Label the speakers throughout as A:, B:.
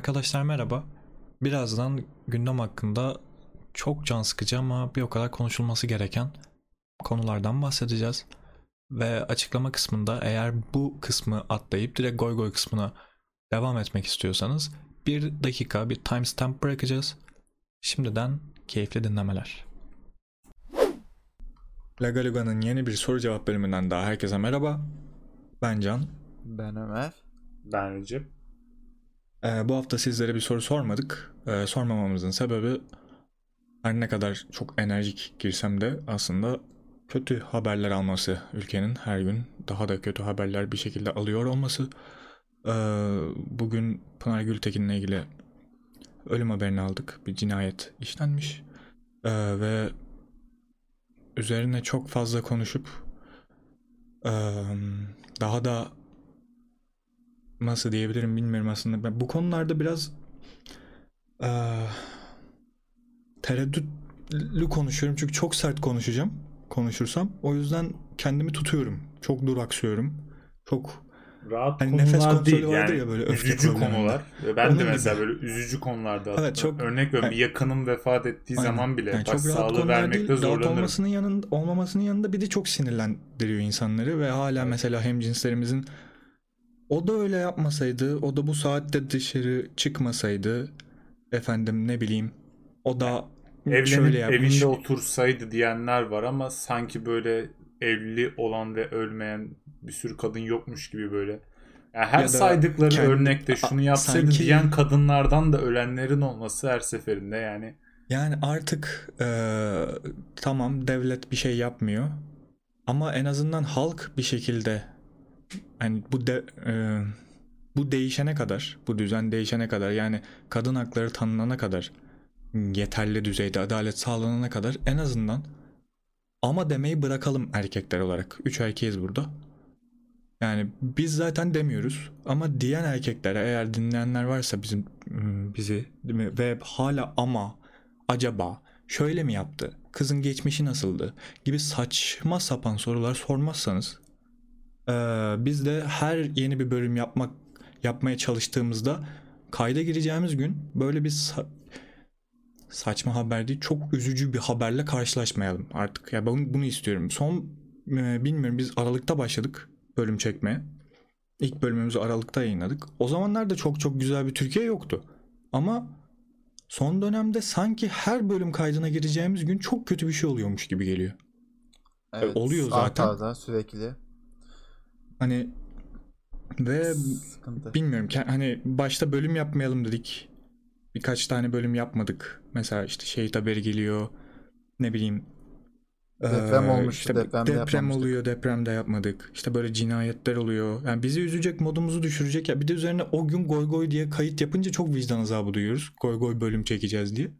A: Arkadaşlar merhaba. Birazdan gündem hakkında çok can sıkıcı ama bir o kadar konuşulması gereken konulardan bahsedeceğiz. Ve açıklama kısmında eğer bu kısmı atlayıp direkt goy goy kısmına devam etmek istiyorsanız bir dakika bir timestamp bırakacağız. Şimdiden keyifli dinlemeler. Lagaluga'nın yeni bir soru cevap bölümünden daha herkese merhaba. Ben Can.
B: Ben Ömer.
C: Ben Recep.
A: Ee, bu hafta sizlere bir soru sormadık. Ee, sormamamızın sebebi her ne kadar çok enerjik girsem de aslında kötü haberler alması ülkenin her gün daha da kötü haberler bir şekilde alıyor olması. Ee, bugün Pınar Gültekin'le ilgili ölüm haberini aldık. Bir cinayet işlenmiş. Ee, ve üzerine çok fazla konuşup ee, daha da nasıl diyebilirim bilmiyorum aslında. Ben bu konularda biraz ee, tereddütlü konuşuyorum çünkü çok sert konuşacağım konuşursam. O yüzden kendimi tutuyorum. Çok duraksıyorum. Çok
C: Rahat
A: Hani nefes kontrolü
C: değil
A: vardır
C: yani
A: ya böyle öfke
C: üzücü
A: probleminde.
C: konular. Ben
A: Onun
C: de
A: gibi.
C: mesela böyle üzücü konularda
A: Evet, çok-
C: örnek veriyorum bir yakınım vefat ettiği
A: Aynen.
C: zaman bile
A: Yani rahat
C: başsağlığı
A: konular
C: vermekte
A: değil, rahat
C: zorlanırım.
A: olmasının yanında olmamasının yanında bir de çok sinirlendiriyor insanları ve hala mesela hemcinslerimizin o da öyle yapmasaydı, o da bu saatte dışarı çıkmasaydı efendim ne bileyim o da
C: Evlenip
A: şöyle yapmış.
C: evinde otursaydı diyenler var ama sanki böyle evli olan ve ölmeyen bir sürü kadın yokmuş gibi böyle. Yani her
A: Ya
C: saydıkları
A: kendi-
C: örnekte şunu yapsaydı
A: sanki-
C: diyen kadınlardan da ölenlerin olması her seferinde yani.
A: Yani artık eee, tamam devlet bir şey yapmıyor ama en azından halk bir şekilde hani bu de, eee, bu değişene kadar, bu düzen değişene kadar yani kadın hakları tanınana kadar yeterli düzeyde adalet sağlanana kadar en azından ama demeyi bırakalım erkekler olarak. Üç erkeğiz burada. Yani biz zaten demiyoruz ama diyen erkeklere eğer dinleyenler varsa bizim ım, bizi değil mi? ve hala ama acaba şöyle mi yaptı? Kızın geçmişi nasıldı? gibi saçma sapan sorular sormazsanız eee, biz de her yeni bir bölüm yapmak yapmaya çalıştığımızda kayda gireceğimiz gün böyle bir sa- saçma haber değil çok üzücü bir haberle karşılaşmayalım artık. Ya ben bunu istiyorum. Son e, bilmiyorum biz Aralık'ta başladık bölüm çekmeye. İlk bölümümüzü Aralık'ta yayınladık. O zamanlar da çok çok güzel bir Türkiye yoktu. Ama son dönemde sanki her bölüm kaydına gireceğimiz gün çok kötü bir şey oluyormuş gibi geliyor.
B: Evet,
A: oluyor zaten.
B: Artarda sürekli.
A: Hani ve
B: Sıkıntı.
A: bilmiyorum hani başta bölüm yapmayalım dedik. Birkaç tane bölüm yapmadık. Mesela işte şehit haberi geliyor. Ne bileyim.
B: Deprem
A: eee,
B: olmuştu,
A: işte
B: depremde
A: deprem oluyor, depremde yapmadık. İşte böyle cinayetler oluyor. Yani bizi üzecek, modumuzu düşürecek ya. Bir de üzerine o gün goy goy diye kayıt yapınca çok vicdan azabı duyuyoruz. Goy goy bölüm çekeceğiz diye.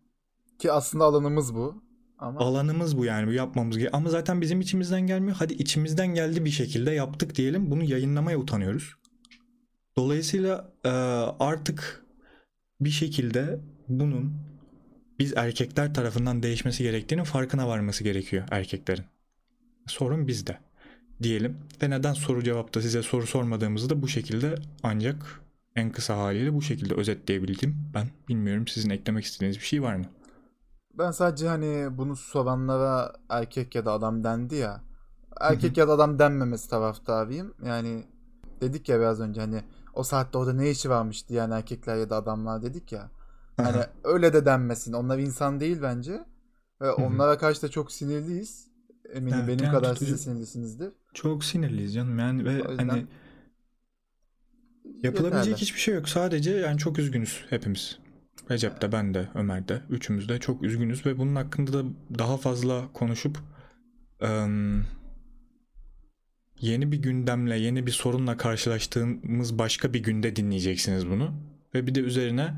B: Ki aslında alanımız bu. Ama
A: Alanımız bu yani bu yapmamız gerekiyor. Ama zaten bizim içimizden gelmiyor. Hadi içimizden geldi bir şekilde yaptık diyelim. Bunu yayınlamaya utanıyoruz. Dolayısıyla e, artık bir şekilde bunun biz erkekler tarafından değişmesi gerektiğinin farkına varması gerekiyor erkeklerin. Sorun bizde diyelim. Ve neden soru cevapta size soru sormadığımızı da bu şekilde ancak en kısa haliyle bu şekilde özetleyebildim. Ben bilmiyorum sizin eklemek istediğiniz bir şey var mı?
B: Ben sadece hani bunu soranlara erkek ya da adam dendi ya. Erkek ya da adam denmemesi taraftarıyım. Yani dedik ya biraz önce hani o saatte orada ne işi varmış diyen erkekler ya da adamlar dedik ya. Hani öyle de denmesin. Onlar insan değil bence. Ve onlara karşı da çok sinirliyiz. Eminim
A: Evet,
B: benim
A: yani
B: kadar
A: tutucu-
B: siz de sinirlisinizdir.
A: Çok sinirliyiz canım yani ve
B: yüzden
A: hani yapılabilecek
B: Yeterli.
A: hiçbir şey yok. Sadece yani çok üzgünüz hepimiz. Recep de ben de Ömer de üçümüz de çok üzgünüz ve bunun hakkında da daha fazla konuşup em, yeni bir gündemle yeni bir sorunla karşılaştığımız başka bir günde dinleyeceksiniz bunu. Ve bir de üzerine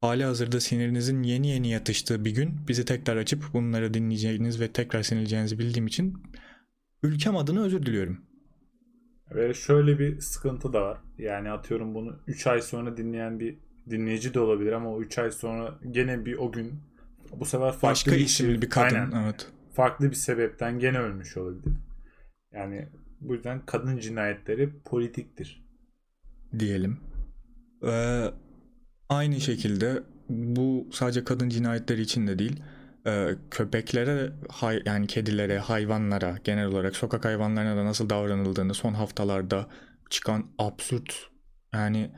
A: hali hazırda sinirinizin yeni yeni yatıştığı bir gün bizi tekrar açıp bunları dinleyeceğiniz ve tekrar sinirleneceğinizi bildiğim için ülkem adına özür diliyorum.
C: Ve şöyle bir sıkıntı da var. Yani atıyorum bunu 3 ay sonra dinleyen bir dinleyici de olabilir ama o 3 ay sonra gene bir o gün bu sefer farklı
A: Başka
C: bir
A: isimli bir kadın.
C: Aynen.
A: Evet.
C: farklı bir sebepten gene ölmüş olabilir. Yani bu yüzden kadın cinayetleri politiktir.
A: diyelim. Ee, Aynı şekilde bu sadece kadın cinayetleri için de değil. e, köpeklere hay- yani kedilere, hayvanlara genel olarak sokak hayvanlarına da nasıl davranıldığını son haftalarda çıkan absürt yani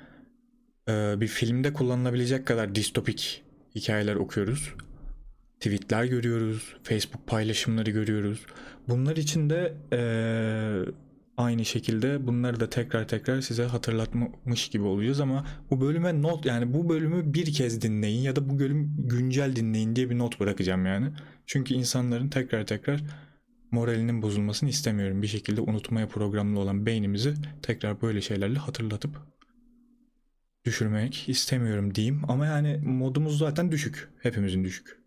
A: bir filmde kullanılabilecek kadar distopik hikayeler okuyoruz. Tweetler görüyoruz, Facebook paylaşımları görüyoruz. Bunlar için de e, aynı şekilde bunları da tekrar tekrar size hatırlatmış gibi olacağız ama bu bölüme not yani bu bölümü bir kez dinleyin ya da bu bölüm güncel dinleyin diye bir not bırakacağım yani. Çünkü insanların tekrar tekrar moralinin bozulmasını istemiyorum. Bir şekilde unutmaya programlı olan beynimizi tekrar böyle şeylerle hatırlatıp düşürmek istemiyorum diyeyim. Ama yani modumuz zaten düşük. Hepimizin düşük.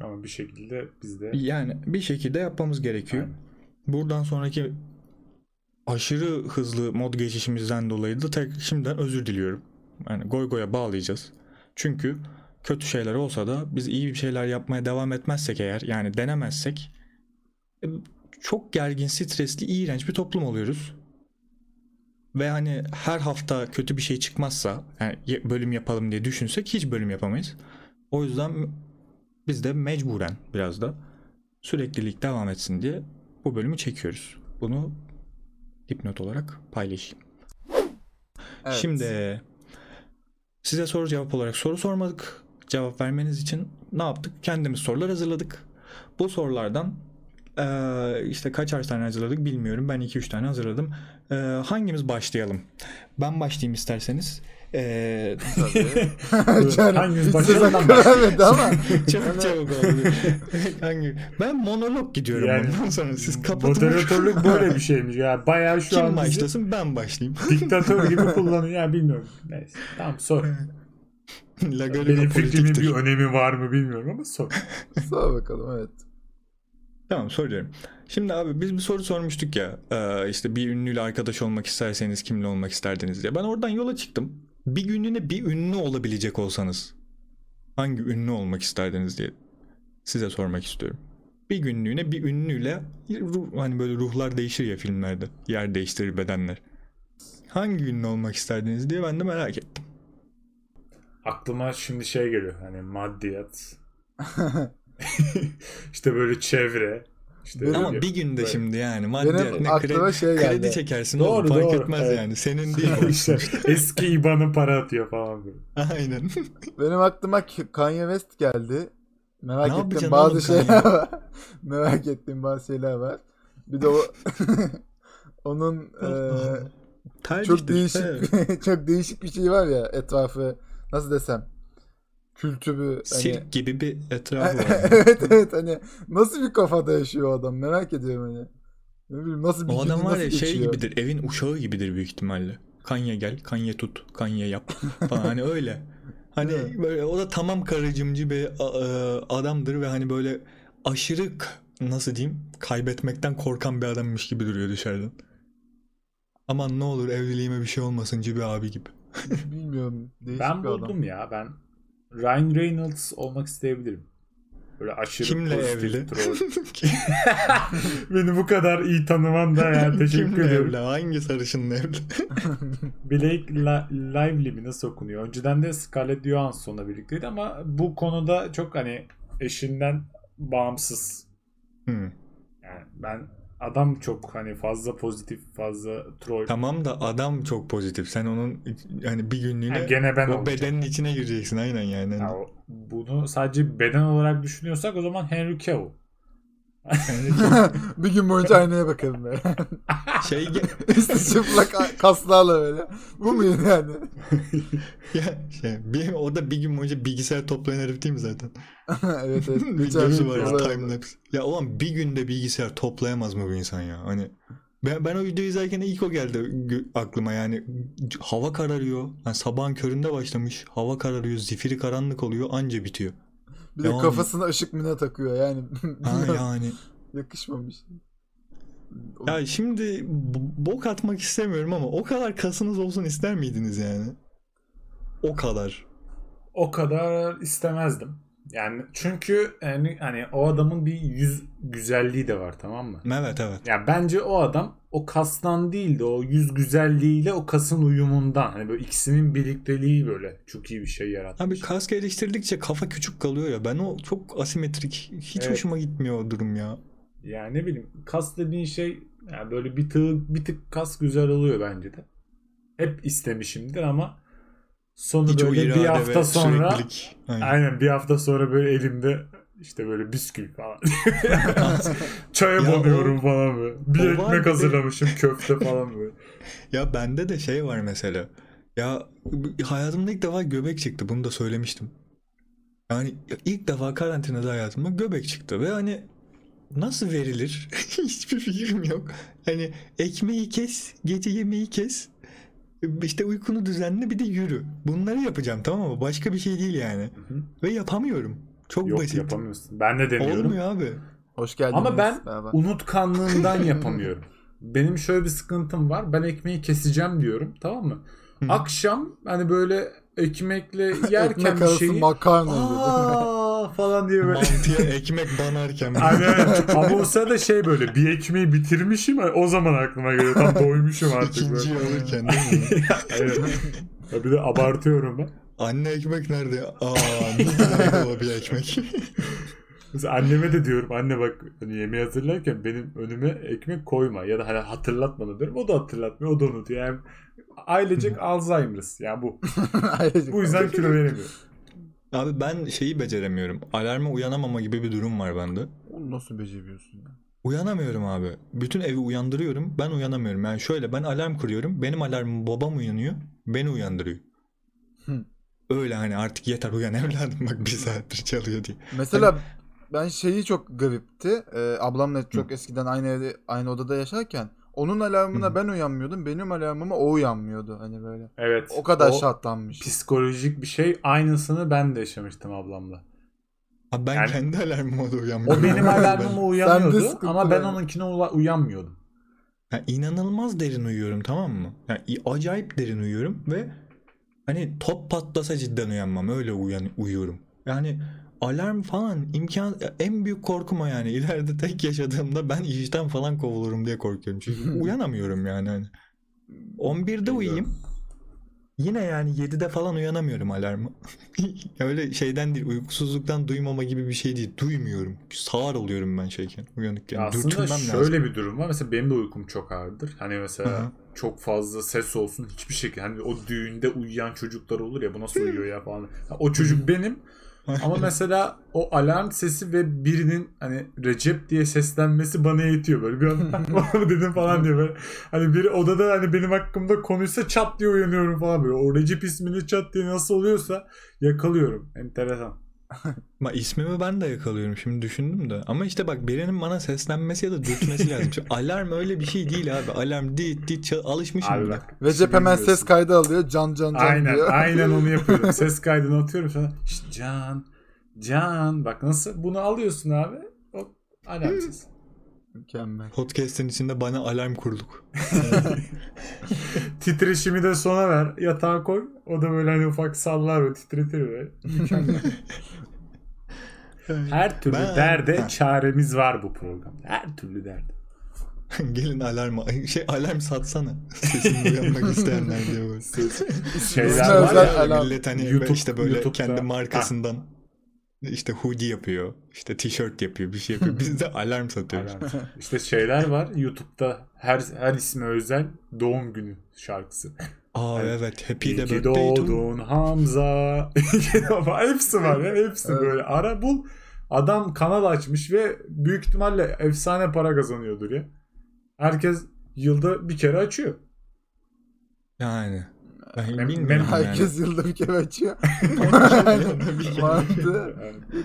C: Ama bir şekilde biz de
A: Yani bir şekilde yapmamız gerekiyor.
C: Aynen.
A: Buradan sonraki aşırı hızlı mod geçişimizden dolayı da tek şimdiden özür diliyorum. Yani goy goya bağlayacağız. Çünkü kötü şeyler olsa da biz iyi bir şeyler yapmaya devam etmezsek eğer yani denemezsek e, çok gergin, stresli, iğrenç bir toplum oluyoruz. Ve hani her hafta kötü bir şey çıkmazsa yani bölüm yapalım diye düşünsek hiç bölüm yapamayız. O yüzden biz de mecburen biraz da süreklilik devam etsin diye bu bölümü çekiyoruz. Bunu dipnot olarak paylaşayım.
B: Evet.
A: Şimdi size soru cevap olarak soru sormadık. Cevap vermeniz için ne yaptık? Kendimiz sorular hazırladık. Bu sorulardan eee, işte kaçar tane hazırladık bilmiyorum. Ben 2-3 tane hazırladım. Eee, hangimiz başlayalım? Ben başlayayım isterseniz. Eee
B: Tabii.
C: Hangimiz başlayalım,
B: vermedi ama.
A: çabuk çabuk oldu. Hangi? Ben monolog gidiyorum
C: Yani
A: ondan sonra siz kapatın.
C: moderatörlük böyle bir şeymiş. Ya bayağı şu
A: Kim
C: an bizi
A: başlasın ben başlayayım.
C: diktatör gibi kullanıyor. Ya bilmiyorum. Neyse. Tamam sor. Benim fikrimin bir önemi var mı bilmiyorum ama sor.
B: Sor bakalım evet.
A: Tamam soruyorum. Şimdi abi biz bir soru sormuştuk ya e, işte bir ünlüyle arkadaş olmak isterseniz kimle olmak isterdiniz diye. Ben oradan yola çıktım. Bir günlüğüne bir ünlü olabilecek olsanız hangi ünlü olmak isterdiniz diye size sormak istiyorum. Bir günlüğüne bir ünlüyle ruh- hani böyle ruhlar değişir ya filmlerde. Yer değiştirir bedenler. Hangi ünlü olmak isterdiniz diye ben de merak ettim.
C: Aklıma şimdi şey geliyor. Hani maddiyat. işte böyle çevre. İşte
A: Ama bir günde
C: böyle-
A: şimdi yani
B: Benim
A: ne
B: aklıma
A: kredi,
B: şey geldi.
A: kredi çekersin
C: Doğru,
A: oğlum fark
C: doğru.
A: etmez
C: Evet.
A: yani. Senin değil
C: işte eski IBAN'ın para atıyor falan böyle.
A: Aynen.
B: Benim aklıma Kanye West geldi. Merak
A: Ne yapacaksın
B: bazı şeyler var. Merak ettiğim bazı şeyler var. Bir de o onun eee,
A: Tercihtir.
B: çok değişik çok değişik bir şey var ya etrafı nasıl desem kültürü hani
A: Sirk gibi bir etrafı var.
B: evet evet hani nasıl bir kafada yaşıyor o adam merak ediyorum hani. Ne bileyim nasıl bir
A: o adam var ya şey
B: geçiyor?
A: gibidir. Evin uşağı gibidir büyük ihtimalle. Kanye gel, Kanye tut, Kanye yap falan hani öyle. Hani
B: Evet.
A: böyle o da tamam karıcımcı bir e, adamdır ve hani böyle aşırı nasıl diyeyim kaybetmekten korkan bir adammış gibi duruyor dışarıdan. Aman ne olur evliliğime bir şey olmasın bir abi gibi.
B: Bilmiyorum. Değişik
C: Ben
B: bir adam.
C: buldum ya. Ben Ryan Reynolds olmak isteyebilirim. Böyle aşırı
A: Kimle evli?
C: Beni bu kadar iyi tanıman da yani teşekkür
A: Kimle
C: ederim.
A: evli? Hangi sarışınla evli?
C: Blake La- Lively mi nasıl okunuyor? Önceden de Scarlett Johansson'la birlikteydi ama bu konuda çok hani eşinden bağımsız.
A: Hmm.
C: Yani ben adam çok hani fazla pozitif, fazla troll.
A: Tamam da adam çok pozitif. Sen onun yani bir günlüğüne
C: Ha, gene ben
A: o
C: olacağım.
A: bedenin içine gireceksin aynen yani.
C: Ya bunu sadece beden olarak düşünüyorsak o zaman Henry Cavill.
B: Bir gün boyunca aynaya bakarım böyle.
A: şey
B: Üstü çıplak kaslarla böyle. Bu mu yani?
A: ya şey, bir, o da bir gün boyunca bilgisayar toplayan herif değil mi zaten?
B: evet evet.
A: Videosu var ya,
B: olay oldu.
A: timelapse. Ya ulan bir günde bilgisayar toplayamaz mı bu insan ya? Hani ben, ben o videoyu izlerken ilk o geldi aklıma yani hava kararıyor. Yani sabahın köründe başlamış. Hava kararıyor, zifiri karanlık oluyor, anca bitiyor.
B: Bir de
A: Yani-
B: kafasına ışık mı ne takıyor yani.
A: Yani.
B: Yakışmamış.
A: Ya şimdi bok atmak istemiyorum ama o kadar kasınız olsun ister miydiniz yani? O kadar.
C: O kadar istemezdim. Yani çünkü yani hani o adamın bir yüz güzelliği de var tamam mı?
A: Evet evet.
C: Ya bence o adam o kastan değil de o yüz güzelliğiyle o kasın uyumundan hani böyle ikisinin birlikteliği böyle çok iyi bir şey yaratmış.
A: Abi kas geliştirdikçe kafa küçük kalıyor ya. Ben o çok asimetrik. Hiç
C: Evet.
A: hoşuma gitmiyor o durum ya.
C: Yani ne bileyim kas dediğin şey yani böyle bir tık bir tık kas güzel oluyor bence de. Hep istemişimdir ama sonu
A: Hiç
C: böyle bir hafta sonra.
A: Aynen.
C: aynen bir hafta sonra böyle elimde işte böyle bisküvi falan. Çaya
A: Ya
C: banıyorum
A: o-
C: falan böyle. Bir ekmek
A: de-
C: hazırlamışım köfte falan böyle.
A: Ya bende de şey var mesela. Ya hayatımda ilk defa göbek çıktı. Bunu da söylemiştim. Yani ilk defa karantinada hayatımda göbek çıktı ve hani nasıl verilir? Hiçbir fikrim yok. Hani ekmeği kes, gece yemeği kes. işte uykunu düzenle bir de yürü. Bunları yapacağım tamam mı? Başka bir şey değil yani.
C: Hı hı.
A: Ve yapamıyorum. Çok
C: Yok
A: basit.
C: yapamıyorsun. Ben de deniyorum.
A: Olmuyor abi.
B: Hoş geldiniz.
C: Ama ben
B: Merhaba.
C: unutkanlığından yapamıyorum. Benim şöyle bir sıkıntım var. Ben ekmeği keseceğim diyorum. Tamam mı?
A: Hı.
C: Akşam hani böyle ekmekle yerken
B: Ekmek
C: bir
B: arası
C: şeyi
B: makarna.
C: Aa falan diye böyle.
A: Mantıya ekmek banarken.
C: Aynen. Ama o sırada şey böyle bir ekmeği bitirmişim o zaman aklıma geliyor. Tam doymuşum artık
A: İkinciyi
C: böyle.
A: alırken değil mi?
C: evet. Ya Bir de abartıyorum ben.
A: Anne ekmek nerede? Aa ne güzel baba bir ekmek.
C: Mesela anneme de diyorum anne bak hani yemeği hazırlarken benim önüme ekmek koyma ya da hani hatırlat bana diyorum. O da hatırlatmıyor o da unutuyor. Yani ailecek Alzheimer's yani bu. Bu yüzden kilo veremiyor.
A: Abi ben şeyi beceremiyorum. Alarma uyanamama gibi bir durum var bende.
B: Onu nasıl beceriyorsun ya?
A: Uyanamıyorum abi. Bütün evi uyandırıyorum. Ben uyanamıyorum. Yani şöyle ben alarm kuruyorum. Benim alarmım babam uyanıyor. Beni uyandırıyor.
B: Hı.
A: Öyle hani artık yeter uyan evladım bak bir saattir çalıyor diye.
B: Mesela ben şeyi çok garipti. Ee, ablamla çok eskiden aynı evde aynı odada yaşarken onun alarmına
A: Hı.
B: ben uyanmıyordum. Benim alarmıma o uyanmıyordu hani böyle.
C: Evet.
B: O kadar
C: o
B: şartlanmış.
C: Psikolojik bir şey aynısını ben de yaşamıştım ablamla.
A: Abi ben
C: Yani-
A: kendi alarmıma da uyanmıyorum.
C: O benim alarmıma uyanıyordu
B: sıkıntı
C: ama ben onunkine uyanmıyordum.
A: Yani inanılmaz derin uyuyorum tamam mı? Yani acayip derin uyuyorum ve hani top patlasa cidden uyanmam. Öyle uyan uyuyorum. Yani alarm falan imkan en büyük korkum o yani. İleride tek yaşadığımda ben işten falan kovulurum diye korkuyorum. Çünkü uyanamıyorum yani. Hani 11'de uyuyayım. Yine yani 7'de falan uyanamıyorum alarmı. Öyle şeyden değil, uykusuzluktan duymama gibi bir şey değil. Duymuyorum. Sağır oluyorum ben şeyken, uyanıkken.
C: Ya aslında şöyle
A: lazım.
C: bir durum var. Mesela benim de uykum çok ağırdır. Hani mesela
A: Hı hı.
C: çok fazla ses olsun hiçbir şekilde. Hani o düğünde uyuyan çocuklar olur ya bu nasıl uyuyor ya falan. O çocuk benim ama mesela o alarm sesi ve birinin hani Recep diye seslenmesi bana yetiyor böyle bir an "Oğlum dedim falan diyor böyle. Hani biri odada hani benim hakkımda konuşsa çat diye uyanıyorum falan böyle. O Recep ismini çat diye nasıl oluyorsa yakalıyorum. Enteresan.
A: Ama ismimi ben de yakalıyorum şimdi düşündüm de. Ama işte bak birinin bana seslenmesi ya da dürtmesi lazım. Çünkü alarm öyle bir şey değil abi. Alarm dit dit çal- alışmışım
C: Abi bak.
B: Recep hemen ses kaydı alıyor. Can can can
C: Aynen,
B: diyor.
C: aynen onu yapıyorum. Ses kaydını atıyorum sana. İşte Can, Can. Bak nasıl bunu alıyorsun abi. O alarm sesi.
B: Mükemmel.
A: Podcast'in içinde bana alarm kurduk.
C: Titreşimi de sona ver. Yatağa koy. O da böyle hani ufak sallar ve titretir böyle. Mükemmel. Her türlü
A: Ben-
C: derde
A: Ha.
C: çaremiz var bu programda. Her türlü derde.
A: Gelin alarm şey alarm satsana. Sesini uyanmak isteyenler diye böyle.
C: Şeyler var ya.
B: alarm.
A: Millet hani
C: YouTube-
A: işte böyle
C: YouTube'da-
A: kendi markasından işte hoodie yapıyor. işte tişört yapıyor. Bir şey yapıyor. Biz de alarm satıyoruz.
C: Alarm. İşte şeyler var YouTube'da her her isme özel doğum günü şarkısı.
A: Aa
C: Evet.
A: evet. Happy
C: İyi
A: de
C: ki
A: birthday to.
C: doğdun Hamza. hepsi var ya hepsi
B: Evet.
C: böyle. Ara bul. Adam kanal açmış ve büyük ihtimalle efsane para kazanıyordur ya. Herkes yılda bir kere açıyor.
A: Yani. Ben bilmiyorum
C: mem-
A: yani.
B: Herkes yılda bir kere açıyor.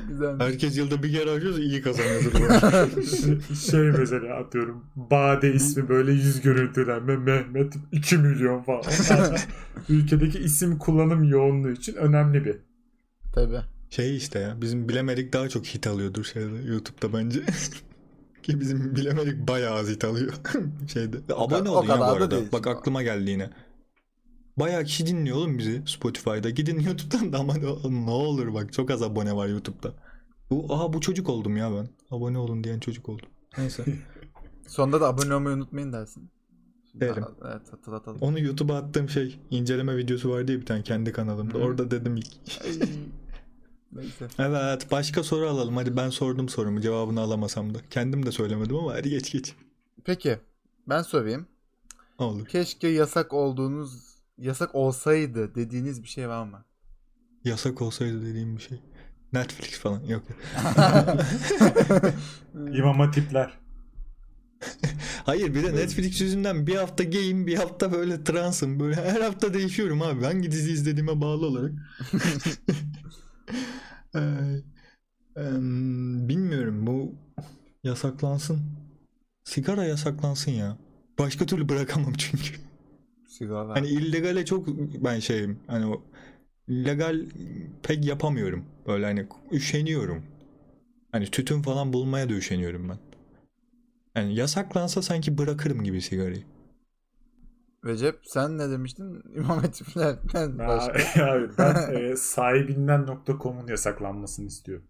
B: Güzel.
A: Herkes yılda bir kere açıyorsa iyi arada.
C: şey mesela atıyorum Bade ismi böyle yüz görüntülenme Mehmet 2 milyon falan. Ülkedeki isim kullanım yoğunluğu için önemli bir.
B: Tabii.
A: şey işte ya bizim bilemedik daha çok hit alıyordur şeyde YouTube'da bence. Ki bizim bilemedik bayağı az hit alıyor şeyde. Abone
B: o
A: olun ya bu arada.
B: değil.
A: Bak aklıma geldi yine. Bayağı kişi dinliyor oğlum bizi Spotify'da. Gidin YouTube'dan da ama ne, olur bak çok az abone var YouTube'da. Bu, aha bu çocuk oldum ya ben. Abone olun diyen çocuk oldum. Neyse.
B: Sonunda da abone olmayı unutmayın dersin.
A: Derim.
B: Evet hatırlatalım.
A: Onu YouTube'a attığım şey inceleme videosu var diye bir tane kendi kanalımda.
B: Hı.
A: Orada dedim ilk.
B: Neyse.
A: Evet başka soru alalım. Hadi ben sordum sorumu cevabını alamasam da. Kendim de söylemedim ama hadi geç geç.
B: Peki ben sorayım.
A: Olur.
B: Keşke yasak olduğunuz yasak olsaydı dediğiniz bir şey var mı?
A: Yasak olsaydı dediğim bir şey. Netflix falan yok.
C: İmam hatipler.
A: Hayır bir de Netflix yüzünden bir hafta gayim bir hafta böyle transım. Böyle her hafta değişiyorum abi. Hangi dizi izlediğime bağlı olarak. Ee, em, bilmiyorum bu yasaklansın. Sigara yasaklansın ya. Başka türlü bırakamam çünkü.
B: Sigara.
A: Hani illegale çok ben şeyim. Hani o legal pek yapamıyorum. Böyle hani üşeniyorum. Hani tütün falan bulmaya da üşeniyorum ben. Yani yasaklansa sanki bırakırım gibi sigarayı.
B: Recep sen ne demiştin? İmam Hatiplerden
C: Ben,
B: başka.
C: abi, ben e, sahibinden.com'un yasaklanmasını istiyorum.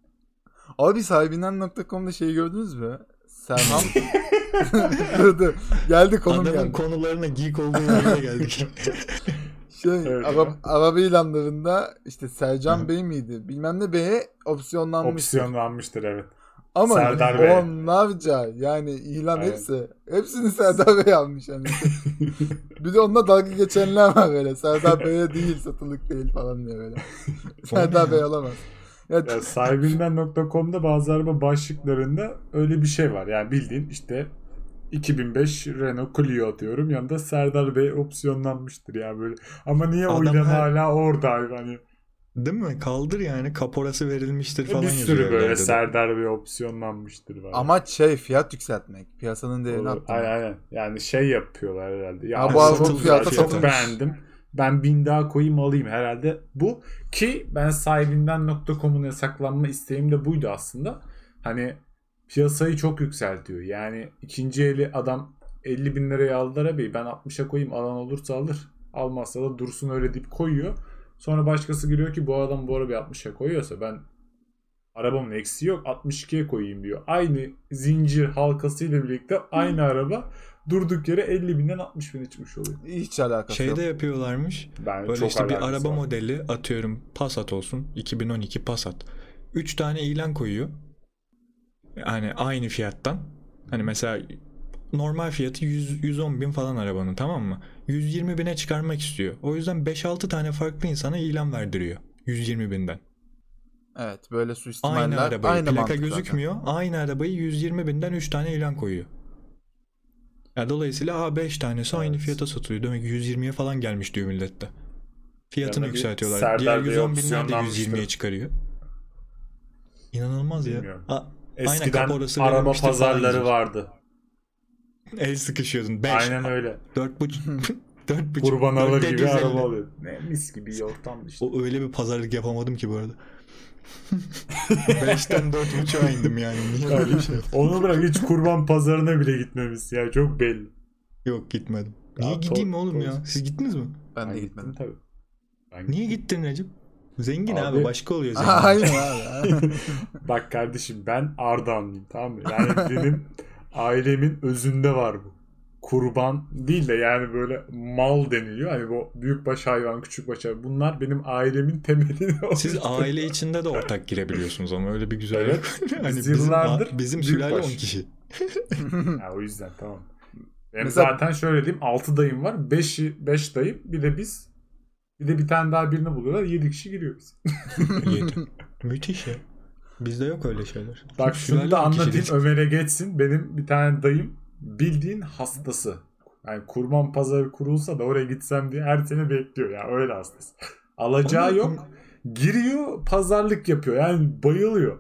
B: Abi sahibinden.com'da şeyi gördünüz mü? Serhan dur dur. Geldi konum
A: Adamın
B: geldi.
A: konularına geek olduğu yere geldik.
B: Şey,
C: Evet
B: araba ilanlarında işte Sercan
A: Hı.
B: Bey miydi? Bilmem ne Bey'e opsiyonlanmış.
C: Opsiyonlanmıştır evet.
B: Ama
C: Serdar Bey.
B: onlarca yani ilan
C: Aynen.
B: hepsi. Hepsini Serdar Bey almış yani. bir de onunla dalga geçenler var böyle. Serdar Bey'e değil satılık değil falan diye böyle. Serdar? Bey alamaz. Ya,
C: Ya sahibinden.com'da bazı araba başlıklarında öyle bir şey var. Yani bildiğin işte 2005 Renault Clio atıyorum. Yanında Serdar Bey opsiyonlanmıştır ya böyle. Ama niye o
A: Adam
C: ilan
A: her-
C: hala orada hani?
A: Değil mi? Kaldır yani kaporası verilmiştir falan
C: bir sürü böyle
A: evlerde de.
C: Serdar Bey opsiyonlanmıştır. Var.
B: amaç şey fiyat yükseltmek. Piyasanın değerini arttırmak.
C: Aynen aynen. Yani şey yapıyorlar herhalde. Ya
B: Ha,
A: bu araba
C: satıldı,
A: fiyatı
C: çok
A: satılmış.
C: beğendim. Ben bin daha koyayım alayım herhalde. Bu ki ben sahibinden.com'un yasaklanma isteğim de buydu aslında. Hani piyasayı çok yükseltiyor. Yani ikinci eli adam 50 bin liraya aldı arabayı ben 60'a koyayım alan olursa alır. Almazsa da dursun öyle deyip koyuyor. Sonra başkası giriyor ki bu adam bu arabayı 60'a koyuyorsa ben arabamın eksiği yok 62'ye koyayım diyor. Aynı zincir halkasıyla birlikte aynı araba durduk yere 50 binden 60 bin çıkmış oluyor.
B: Hiç alakası
A: Şeyde
B: yok.
A: yapıyorlarmış.
C: Ben
A: Böyle
C: çok
A: işte bir araba
C: var.
A: modeli atıyorum Passat olsun. 2012 Passat. 3 tane ilan koyuyor. Yani aynı fiyattan. Hani mesela normal fiyatı 100, 110 bin falan arabanın tamam mı? 120 bine çıkarmak istiyor. O yüzden 5-6 tane farklı insana ilan verdiriyor. 120 binden.
B: Evet böyle suistimaller.
A: Aynı arabayı
B: aynı
A: plaka
B: mantık zaten.
A: gözükmüyor. Aynı arabayı 120 binden 3 tane ilan koyuyor. Ya dolayısıyla a 5 tanesi aynı
C: Evet.
A: fiyata satılıyor. Demek ki 120'ye falan gelmiş diyor millette. Fiyatını
C: bir
A: yükseltiyorlar.
C: Serdar
A: Diğer
C: Bey
A: 110 binler de
C: opsiyonlanmıştır.
A: 120'ye çıkarıyor. İnanılmaz ya.
C: Bilmiyorum.
A: A-
C: Eskiden
A: verilmiştir falan
C: pazarları vardı.
A: el sıkışıyordun. 5.
C: Aynen öyle.
A: 4,5 4,5
C: Kurban alır gibi
A: 150.
C: araba alıyor. Ne mis gibi bir ortamdı işte.
A: O öyle bir pazarlık yapamadım ki bu arada. 5'ten 4,5'a indim yani. Niye böyle bir şey?
C: Onu bırak hiç kurban pazarına bile gitmemiş. Yani çok belli.
A: Yok gitmedim.
C: Ya,
A: Niye gideyim
C: to-
A: oğlum ya? Siz gittiniz mi?
B: Ben de
C: Ben
B: gitmedim.
C: gittim tabii. Ben
A: Niye gittin Recep? Zengin abi,
C: Abi-
A: başka oluyor zengin.
B: Aynen abi.
C: Bak kardeşim ben Ardahanlıyım tamam mı? Yani benim ailemin özünde var bu. Kurban değil de yani böyle mal deniliyor. Hani bu büyükbaş hayvan, küçükbaş hayvan. Bunlar benim ailemin temelini
A: Siz aile içinde de ortak girebiliyorsunuz ama öyle bir güzellik.
C: Evet.
A: hani
C: Biz
A: bizim,
C: yıllardır
A: bizim sülale 10
C: büyükbaş.
A: kişi.
C: Ha, o yüzden tamam. Benim
B: Mesela-
C: zaten şöyle diyeyim 6 dayım var. 5 5 dayım bir de biz. Bir de bir tane daha birini buluyorlar. 7 kişi giriyoruz.
A: Müthiş ya. Bizde yok öyle şeyler.
C: Bak şunu da
A: 10 kişi
C: anlatayım. Ömer'e geçsin. Benim bir tane dayım bildiğin hastası. Yani kurban pazarı kurulsa da oraya gitsem diye her sene bekliyor ya öyle hastası. Alacağı yok. Giriyor pazarlık yapıyor. Yani bayılıyor.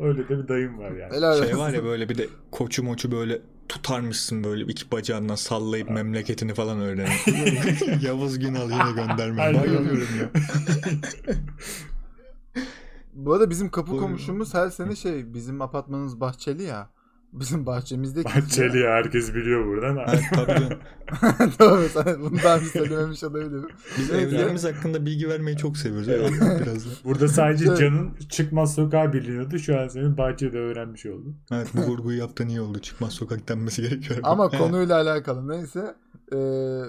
C: Öyle de bir dayım var yani.
B: Helal
A: Şey var ya böyle bir de koçu moçu böyle tutarmışsın böyle iki bacağından sallayıp memleketini falan öğrenir. Yavuz Günal yine gönderme. Bayılıyorum ya.
B: Bu arada bizim kapı
A: Buyurun.
B: komşumuz her sene şey bizim apartmanımız bahçeli ya. Bizim bahçemizdeki.
C: Bahçeli ya herkes biliyor buradan.
A: tabii.
B: Doğru sen bunu daha önce söylememiş olabilirim.
A: Biz evlerimiz hakkında bilgi vermeyi çok seviyoruz. Evet, biraz da.
C: Burada sadece
B: Evet.
C: Can'ın çıkmaz sokağı biliniyordu. Şu an senin bahçede öğrenmiş oldun.
A: Evet bu vurguyu yaptığın iyi oldu. Çıkmaz sokak denmesi gerekiyor.
B: Ama konuyla alakalı neyse. e,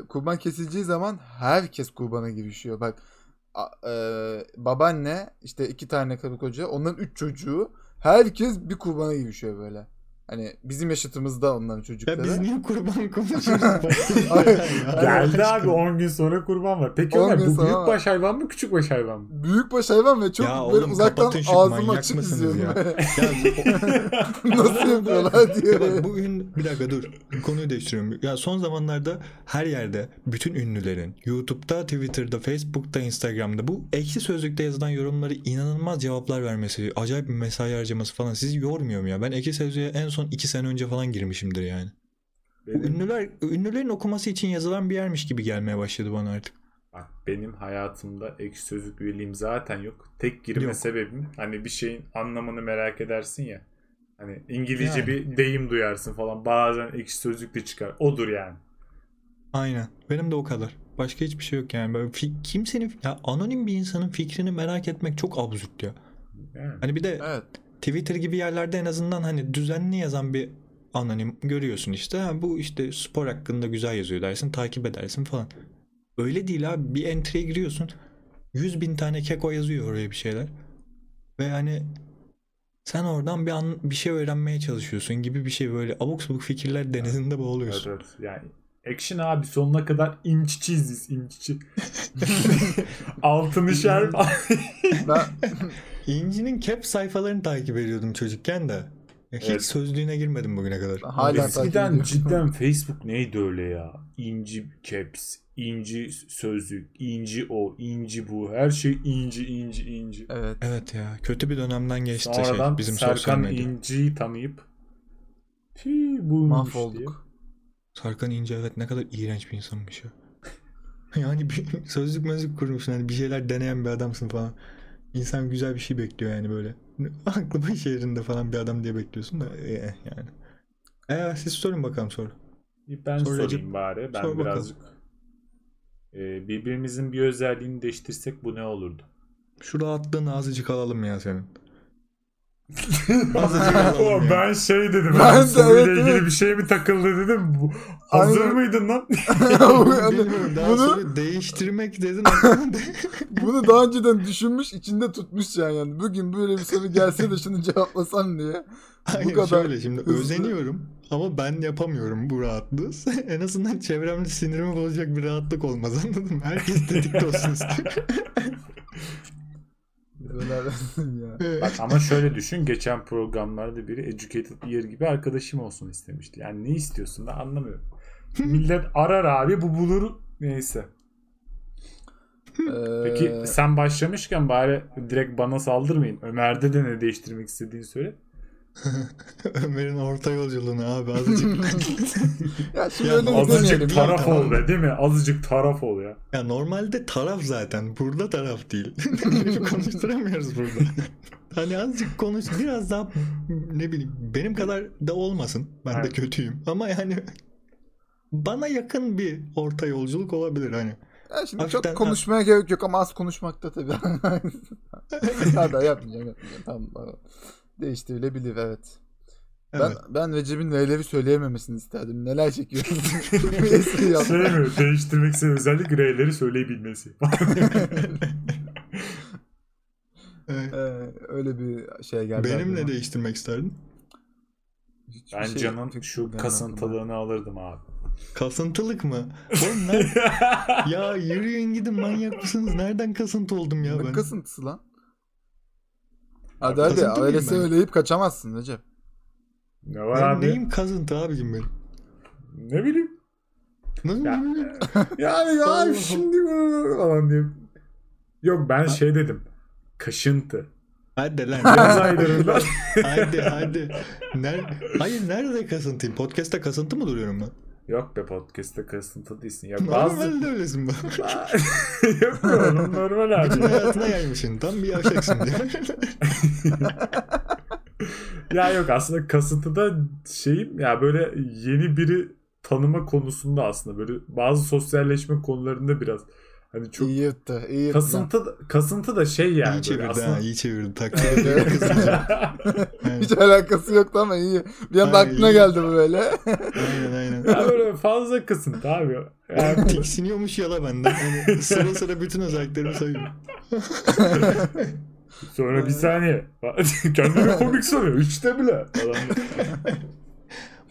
B: kurban kesileceği zaman herkes kurbana girişiyor. Bak a- e, babaanne işte iki tane karı koca onların üç çocuğu herkes bir kurbana girişiyor böyle. Hani bizim yaşıtımızda onların çocukları.
A: Ya biz niye kurban konuşuyoruz?
B: Hayır.
C: Geldi abi 10 gün sonra kurban var. Peki
B: 10
C: Ömer
B: gün
C: bu
B: sonra-
C: büyükbaş hayvan mı küçükbaş hayvan mı?
B: Büyükbaş hayvan ve çok
A: Ya
B: böyle
A: oğlum,
B: uzaktan ağzım açık izliyorum.
A: ya?
B: Nasıl yapıyorlar diye.
A: Bak bu ün bir dakika dur. Konuyu değiştiriyorum. Ya son zamanlarda her yerde bütün ünlülerin YouTube'da, Twitter'da, Facebook'ta, Instagram'da bu ekşi sözlükte yazılan yorumları inanılmaz cevaplar vermesi, acayip bir mesai harcaması falan sizi yormuyor mu ya? Ben ekşi sözlüğe en son 2 sene önce falan girmişimdir yani.
C: Benim,
A: ünlüler ünlülerin okuması için yazılan bir yermiş gibi gelmeye başladı bana artık.
C: bak, benim hayatımda ekşi sözlük üyeliğim zaten yok. Tek girme
A: Yok.
C: sebebim hani bir şeyin anlamını merak edersin ya. Hani İngilizce
A: Yani.
C: bir deyim duyarsın falan. Bazen ekşi sözlükte çıkar. Odur yani.
A: Aynen. Benim de o kadar. Başka hiçbir şey yok yani. Böyle fi- kimsenin ya anonim bir insanın fikrini merak etmek çok absürt ya.
C: yani.
A: Hani bir de
B: Evet.
A: Twitter gibi yerlerde en azından hani düzenli yazan bir anonim görüyorsun işte. Ha, bu işte spor hakkında güzel yazıyor dersin takip edersin falan. Öyle değil abi bir entry'e giriyorsun 100 bin tane keko yazıyor oraya bir şeyler. Ve hani sen oradan bir an, bir şey öğrenmeye çalışıyorsun gibi bir şey böyle abuk sabuk fikirler denizinde
C: Evet,
A: boğuluyorsun.
C: evet. Yani Action abi sonuna kadar inç çiziz inççi. Altını şer.
B: Ben,
A: İnci'nin cap sayfalarını takip ediyordum çocukken de. Hiç
C: Evet.
A: sözlüğüne girmedim bugüne kadar.
B: Hala
C: Eskiden cidden Facebook neydi öyle ya? İnci caps, inci sözlük, inci o, inci bu. Her şey inci, inci, inci.
B: evet.
A: Evet ya kötü bir dönemden geçti
C: Sonradan
A: şey bizim sosyal
C: Serkan
A: medya.
C: İnci'yi tanıyıp Fi buymuş diye.
A: Sarkan İnce evet ne kadar iğrenç bir insanmış ya. yani bir sözlük mözlük kurmuşsun hani bir şeyler deneyen bir adamsın falan. İnsan güzel bir şey bekliyor yani böyle. Aklı başı yerinde falan bir adam diye bekliyorsun da eh, yani. Ee, siz sorun bakalım soru.
C: Ben
A: Sor
C: sorayım
A: Recep.
C: bari. Ben
A: Sor
C: birazcık e, birbirimizin bir özelliğini değiştirsek bu ne olurdu?
A: Şu rahatlığını azıcık alalım ya senin. Azıcık alalım
C: O,
A: ya.
C: ben şey dedim.
B: Ben de, evet,
C: ilgili
B: evet.
C: bir şey mi takıldı dedim. Bu, hazır
B: Aynen.
C: mıydın lan?
A: Bilmiyorum daha
B: bunu,
A: sonra değiştirmek dedin
B: bunu daha önceden düşünmüş içinde tutmuş yani. yani. Bugün böyle bir soru gelse de şunu cevaplasam diye.
A: Hayır
B: kadar
A: şöyle şimdi
B: hızlı.
A: özeniyorum ama ben yapamıyorum bu rahatlığı. en azından çevremde sinirimi bozacak bir rahatlık olmaz anladın mı? Herkes tetikte olsun istiyor.
B: Ya.
C: Bak ama şöyle düşün. Geçen programlarda biri Educated Ear gibi arkadaşım olsun istemişti. Yani ne istiyorsun da anlamıyorum. Millet arar abi bu bulur. Neyse. Peki
B: Ee,
C: sen başlamışken bari direkt bana saldırmayın. Ömer'de de ne değiştirmek istediğini söyle.
A: Ömer'in orta yolculuğunu abi azıcık.
B: ya şimdi
A: Ya
B: öyle
C: Azıcık
B: demeyelim. ya.
C: taraf ol be değil mi? Azıcık taraf ol ya.
A: ya normalde taraf zaten. Burada taraf değil. Konuşturamıyoruz burada. Hani azıcık konuş biraz daha ne bileyim benim kadar da olmasın. Ben de kötüyüm. Ama yani bana yakın bir orta yolculuk olabilir hani.
B: Ya şimdi
A: Hafiften-
B: çok konuşmaya gerek yok ama az konuşmakta tabii. Hadi yapmayacağım yapmayacağım. Tamam. tamam. Değiştirilebilir evet.
A: Evet.
B: Ben ben Recep'in L'leri söyleyememesini isterdim. Neler çekiyorsun? Bir espri yaptım.
C: Şey mi? Değiştirmek istediğin özellik R'leri söyleyebilmesi.
A: Evet.
B: Ee, öyle bir şey geldi.
A: Benim ne değiştirmek isterdin?
B: Hiçbir
C: ben
B: şey fikrim
C: şu kasıntılığını alırdım abi.
A: Kasıntılık mı? Oğlum ne? ya yürüyün gidin manyak mısınız? Nereden kasıntı oldum ya
B: aklıma. Ne
A: ben?
B: kasıntısı lan? Hadi hadi
A: kasıntı mıyım
B: öyle
A: ben?
B: söyleyip kaçamazsın Recep.
C: Ne var
A: Ben
C: abi?
A: neyim kasıntı abicim benim?
C: Ne bileyim.
A: Nasıl
C: Ya-
A: bileyim?
C: Yani
A: Allah.
C: abi şimdi falan diye. Yok ben şey dedim. Kaşıntı.
A: Hadi lan.
C: Yaz aylarında.
A: hadi hadi. Ner Hayır nerede kasıntıyım? Podcast'ta kasıntı mı duruyorum ben?
C: Yok be podcast'te kasıntı değilsin. Ya bazı...
A: Normalde öylesin ben.
C: Yok be oğlum normal
A: Bütün
C: abi.
A: hayatına yaymışsın. Tam bir yavşaksın diye.
C: ya yok aslında kasıntıda şeyim ya böyle yeni biri tanıma konusunda aslında böyle bazı sosyalleşme konularında biraz hani çok
B: İyi yırttı. iyi yırttı.
C: kasıntı da- kasıntı da şey yani
A: iyi çevirdi
C: aslında
A: ha iyi çevirdi. Takdir ediyorum.
B: Hiç alakası yoktu ama iyi. Bir anda
A: Ay,
B: aklına
A: iyi.
B: geldi bu böyle.
A: Aynen aynen.
C: ya böyle fazla kasıntı abi. Yani
A: Tiksiniyormuş yala benden. Hani sıra sıra bütün özelliklerimi sayıyor.
C: sonra bir saniye kendini komik sanıyor işte bile falan.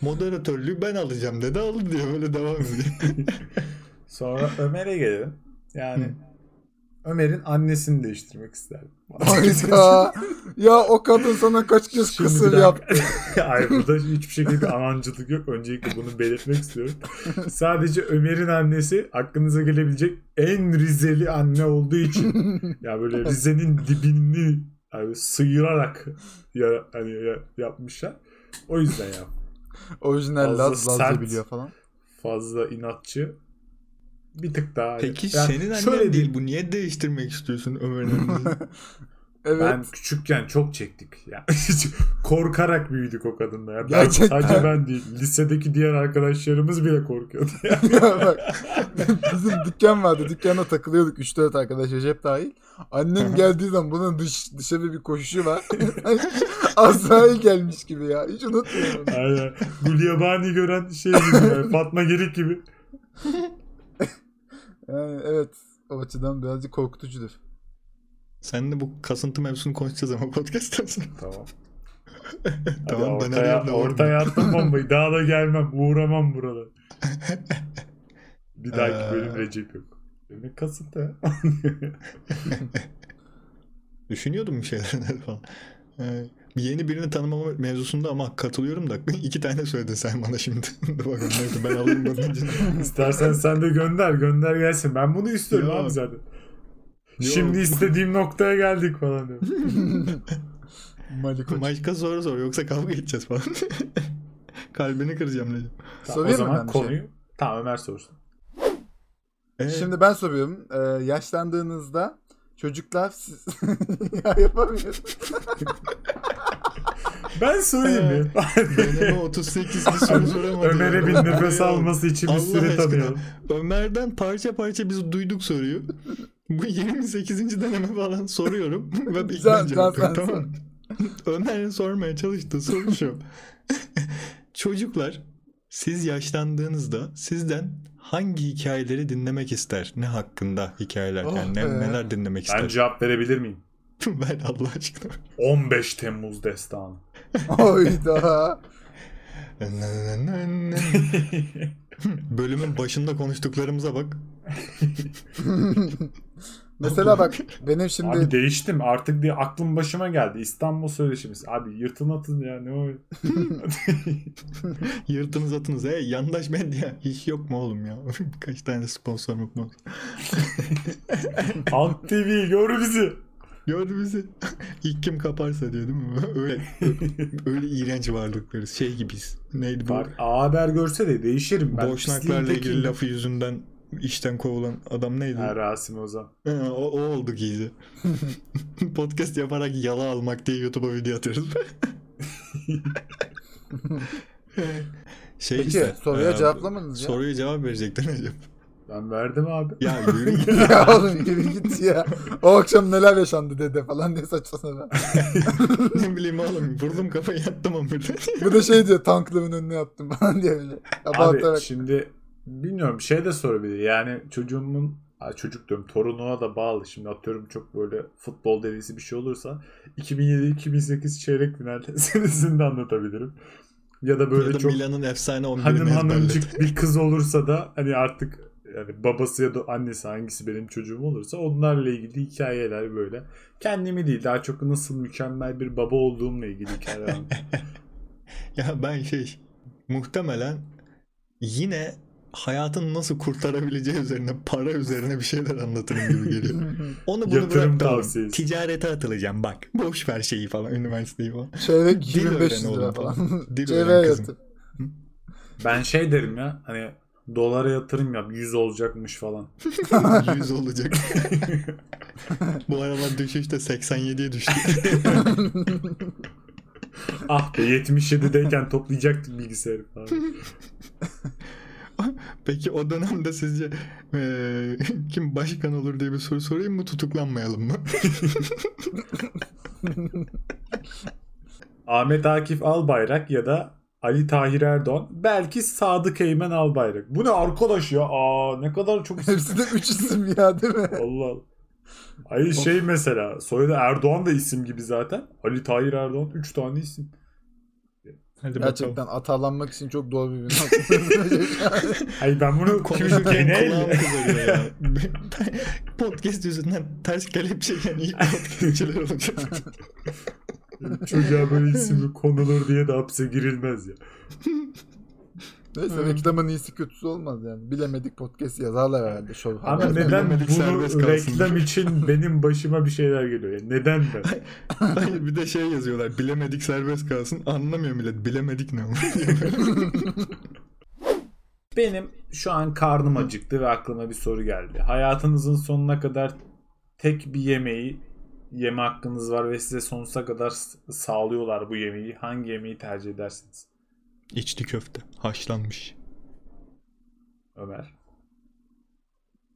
A: Moderatörlüğü ben alacağım dedi aldı diyor böyle devam ediyor.
C: Sonra Ömer'e gelelim. Yani Ömer'in annesini değiştirmek isterdim.
B: Hayda. ya o kadın sana kaç kez
C: Şimdi
B: kısır yaptı.
C: Hayır burada hiçbir şekilde anancılık yok. Öncelikle bunu belirtmek istiyorum. Sadece Ömer'in annesi aklınıza gelebilecek en Rizeli anne olduğu için ya böyle Rize'nin dibini yani sıyırarak ya, hani ya, yapmışlar. O yüzden ya
B: Orijinal Laz,
C: sert.
B: biliyor falan.
C: fazla inatçı. Bir tık daha.
A: Peki
C: Yani
A: senin annen
C: şöyle
A: değil bu. Niye değiştirmek istiyorsun Ömer'in?
B: Evet.
C: Ben küçükken çok çektik. Ya. Korkarak büyüdük o kadınla. Ya. Ben,
B: Gerçekten.
C: sadece ben değil. Lisedeki diğer arkadaşlarımız bile korkuyordu. Ya.
B: Ya bak, bizim dükkan vardı. Dükkana takılıyorduk 3-4 arkadaş Recep dahil. Annem geldiği zaman bunun dış, dışarı bir koşuşu var. Azrail gelmiş gibi ya. Hiç unutmuyorum.
C: Aynen. Gulyabani gören şey gibi. Yani. Fatma Gerik gibi.
B: Yani evet. O açıdan birazcık korkutucudur.
A: Sen de bu kasıntı mevzusunu konuşacağız ama podcast'tan sonra.
C: Tamam.
A: Tamam,
C: Hadi
A: ben
C: ortaya, ortaya attım bombayı. Daha da gelmem. Uğramam burada. Bir dahaki
A: Ee.
C: bölüm Recep yok. Demek kasıntı.
A: Düşünüyordum bir şeyler falan. Yeni birini tanımama mevzusunda ama katılıyorum da iki tane söyledin sen bana şimdi. Bakalım neyse ben alayım bunun.
C: İstersen sen de gönder. Gönder gelsin. Ben bunu istiyorum
A: Yok.
C: abi zaten.
A: Yok.
C: Şimdi istediğim noktaya geldik falan diyor.
B: Malik Hoca.
A: Başka soru sor yoksa kavga edeceğiz falan. Kalbini kıracağım dedim.
C: Tamam, o
B: Sorayım mı
C: zaman
B: ben bir şey?
C: konuyu tamam Ömer sorsun.
A: Ee,
B: Şimdi ben soruyorum. Ee, yaşlandığınızda çocuklar siz... ya yapamıyorum.
C: Ben sorayım mı?
A: Deneme 38 bir soru soramadım.
C: Ömer'e bir nefes alması için bir
A: Allah
C: süre tanıyalım.
A: Ömer'den parça parça biz duyduk soruyu. Bu 28. deneme falan soruyorum. Ve bir
B: Sen- sen- sen
A: tamam? Ömer'in sormaya çalıştığı soru şu. Çocuklar siz yaşlandığınızda sizden hangi hikayeleri dinlemek ister? Ne hakkında hikayeler?
B: Oh
A: yani ne- neler dinlemek ister?
C: Ben cevap verebilir miyim?
A: ben Allah aşkına.
C: 15 Temmuz destanı.
B: Oyda.
A: Bölümün başında konuştuklarımıza bak.
B: Mesela bak benim şimdi
C: Abi değiştim artık diye aklım başıma geldi. İstanbul Sözleşmesi. Abi yırtın atın ya ne o?
A: Yırtınız atınız. Hey yandaş medya. Hiç yok mu oğlum ya? Kaç tane sponsor mu? mu?
C: Halk TV gör bizi.
A: Gördü bizi. İlk kim kaparsa diyor değil mi? Öyle, öyle iğrenç varlıkları. Şey gibiyiz. Neydi bu?
C: Bak A Haber görse de değişirim. Ben
A: Boşnaklarla ilgili lafı yüzünden işten kovulan adam neydi?
C: Ha, Rasim Ozan.
A: Ha, o, o olduk iyice. Podcast yaparak yala almak diye YouTube'a video atıyoruz. şey
B: Peki
A: işte,
B: soruya
A: e,
B: cevaplamadınız ya.
A: Soruya cevap verecektin Recep.
C: Ben verdim abi.
A: Ya yürü git.
B: ya oğlum yürü git ya. O akşam neler yaşandı dede falan diye saçma sapan.
A: ne bileyim oğlum vurdum kafayı yattım ama
B: Bu da şey diyor tanklığımın önüne yaptım falan diye böyle.
C: Abi şimdi bilmiyorum şey de sorabilir. Yani çocuğumun çocuk diyorum torununa da bağlı. Şimdi atıyorum çok böyle futbol delisi bir şey olursa 2007-2008 çeyrek final senesini de anlatabilirim. Ya da böyle
A: ya da
C: çok
A: Milan'ın efsane 11'ini
C: hanım hanımcık bir kız olursa da hani artık yani babası ya da annesi hangisi benim çocuğum olursa onlarla ilgili hikayeler böyle. Kendimi değil daha çok nasıl mükemmel bir baba olduğumla ilgili hikayeler.
A: Ya ben şey muhtemelen yine hayatın nasıl kurtarabileceği üzerine para üzerine bir şeyler anlatırım gibi geliyor. Onu bunu
C: Yatırım
A: bırak da oğlum.
C: tavsiyesi.
A: Ticarete atılacağım bak. Boş ver şeyi falan üniversiteyi falan.
B: Çeyrek
A: Dil
B: 2500
A: öğren
B: lira falan.
A: falan. Dil öğren kızım.
B: yatır.
C: Ben şey derim ya hani dolara yatırım yap 100 olacakmış falan.
A: 100 olacak. Bu aralar düşüşte 87'ye düştü.
C: ah be 77'deyken toplayacaktık bilgisayarı falan.
A: Peki o dönemde sizce eee, kim başkan olur diye bir soru sorayım mı tutuklanmayalım mı?
C: Ahmet Akif Albayrak ya da Ali Tahir Erdoğan. Belki Sadık Eymen Albayrak. Bu ne arkadaş ya? Aa ne kadar çok isim.
B: Hepsi de 3 isim ya değil mi?
C: Allah Allah. Ay şey mesela soyadı Erdoğan da isim gibi zaten. Ali Tahir Erdoğan 3 tane isim.
A: Hadi
B: Gerçekten atalanmak için çok doğru bir gün.
C: Ay ben bunu
A: Konuşurken ya. Podcast yüzünden ters kelepçe yani ilk podcastçiler olacak.
C: Çocuğa böyle ismi konulur diye de hapse girilmez ya.
B: Neyse reklamın iyisi kötüsü olmaz yani. Bilemedik podcast yazarlar herhalde. Show
C: Ama
B: haber.
C: neden
A: Bilemedik, serbest
C: bunu
A: kalsın.
C: reklam için benim başıma bir şeyler geliyor? Yani neden ben?
A: Hayır bir de şey yazıyorlar. Bilemedik serbest kalsın. Anlamıyor millet. Bilemedik ne
C: Benim şu an karnım acıktı ve aklıma bir soru geldi. Hayatınızın sonuna kadar tek bir yemeği yeme hakkınız var ve size sonsuza kadar sağlıyorlar bu yemeği. Hangi yemeği tercih edersiniz?
A: İçli köfte. Haşlanmış.
C: Ömer.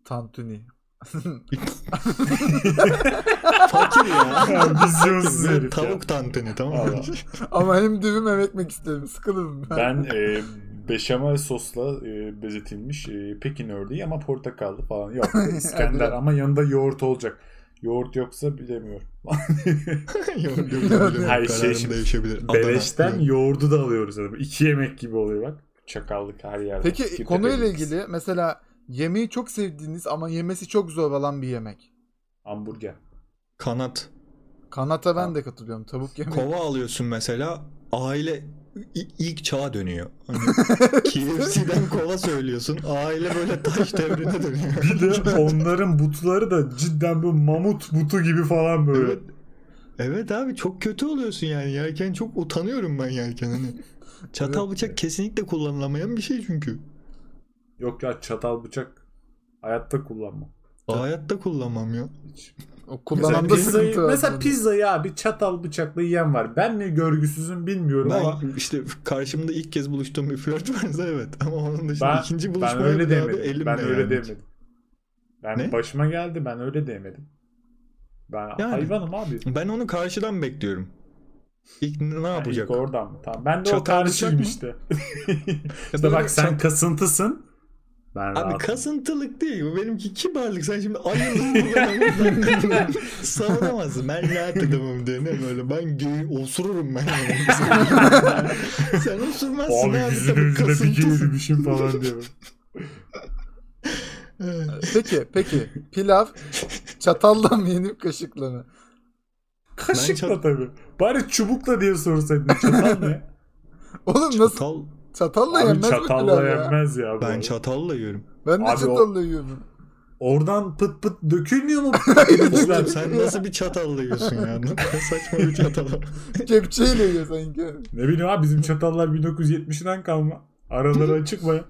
B: Tantuni.
A: Fakir ya.
C: Vizyonsuz herif.
A: Tavuk tantuni tamam mı?
B: Ama hem dürüm hem ekmek istedim. Sıkıldım ben.
C: Ben e, beşamel sosla e, bezetilmiş e, Pekin ördeği ama portakallı falan. Yok İskender ama yanında yoğurt olacak. Yoğurt yoksa bilemiyorum.
A: yok yok. öyle
C: Hayır,
A: kararım
C: şey şimdi,
A: değişebilir. Adana.
C: Beleşten
A: Yok.
C: yoğurdu da alıyoruz. Yani. İki yemek gibi oluyor bak. Çakallık her yerde.
B: Peki
C: Fikirte
B: konuyla ilgili mesela yemeği çok sevdiğiniz ama yemesi çok zor olan bir yemek.
C: Hamburger.
A: Kanat.
B: Kanata ben de katılıyorum. Tavuk yemeği.
A: Kova alıyorsun mesela. Aile ilk çağa dönüyor. Hani KFC'den kova söylüyorsun. Aile böyle taş devrine dönüyor.
C: Bir de onların butları da cidden bu mamut butu gibi falan böyle.
A: Evet. Evet abi çok kötü oluyorsun yani yerken çok utanıyorum ben yerken hani. Çatal
B: Evet.
A: bıçak kesinlikle kullanılamayan bir şey çünkü.
C: Yok ya çatal bıçak hayatta kullanmam.
A: Hayatta kullanmam ya.
B: O
C: Mesela
B: kullananda
C: pizzayı,
B: sıkıntı var.
C: mesela pizzayı abi çatal bıçakla yiyen var. Ben mi görgüsüzüm bilmiyorum
A: Ben
C: ama
A: işte karşımda ilk kez buluştuğum bir flört varsa evet ama onun dışında
C: ben,
A: ikinci
C: ben
A: buluşmaya
C: öyle
A: bile abi
C: demedim.
A: elimle
C: Ben öyle
A: yani.
C: demedim. Ben
A: Ne?
C: başıma geldi ben öyle demedim. Ben
A: Yani.
C: hayvanım abi.
A: Ben onu karşıdan bekliyorum. İlk ne
C: Yani
A: yapacak?
C: ilk oradan mı? Tamam. Ben de o
A: Çatal bıçak
C: karşıyım
A: mı?
C: işte.
A: Ya
C: işte bak sen
A: çat-
C: kasıntısın. Ben
A: Abi
C: rahatım.
A: kasıntılık değil. Bu benimki kibarlık. Sen şimdi buradan. Savunamazsın. Ben rahat adamım diye. Ne böyle ben göğü osururum ben. Yani. Sen osurmazsın
C: Abi
A: abi.
C: yüzüne
A: tabii
C: yüzüne bir
A: kasıntısın.
C: geğirmişim falan diyor.
A: Evet.
B: Peki peki pilav çatalla mı yenip kaşıkla mı?
C: Kaşıkla
A: çat-
C: tabii. Bari çubukla diye sorsaydın. Çatal ne?
B: Oğlum nasıl
A: Çatal,
B: çatalla
C: Abi
B: yenmez mi
C: çatalla
B: ya?
C: yenmez ya. bu
A: ben çatalla yiyorum.
B: Ben de
C: Abi o-
B: çatalla yiyorum.
C: Oradan pıt pıt dökülmüyor mu?
A: Oğlum sen nasıl bir çatalla yiyorsun ya? Ne saçma bir çatal.
B: Kepçeyle yiyor sanki.
C: ne bileyim abi bizim çatallar 1970'den kalma. Araları açık mı?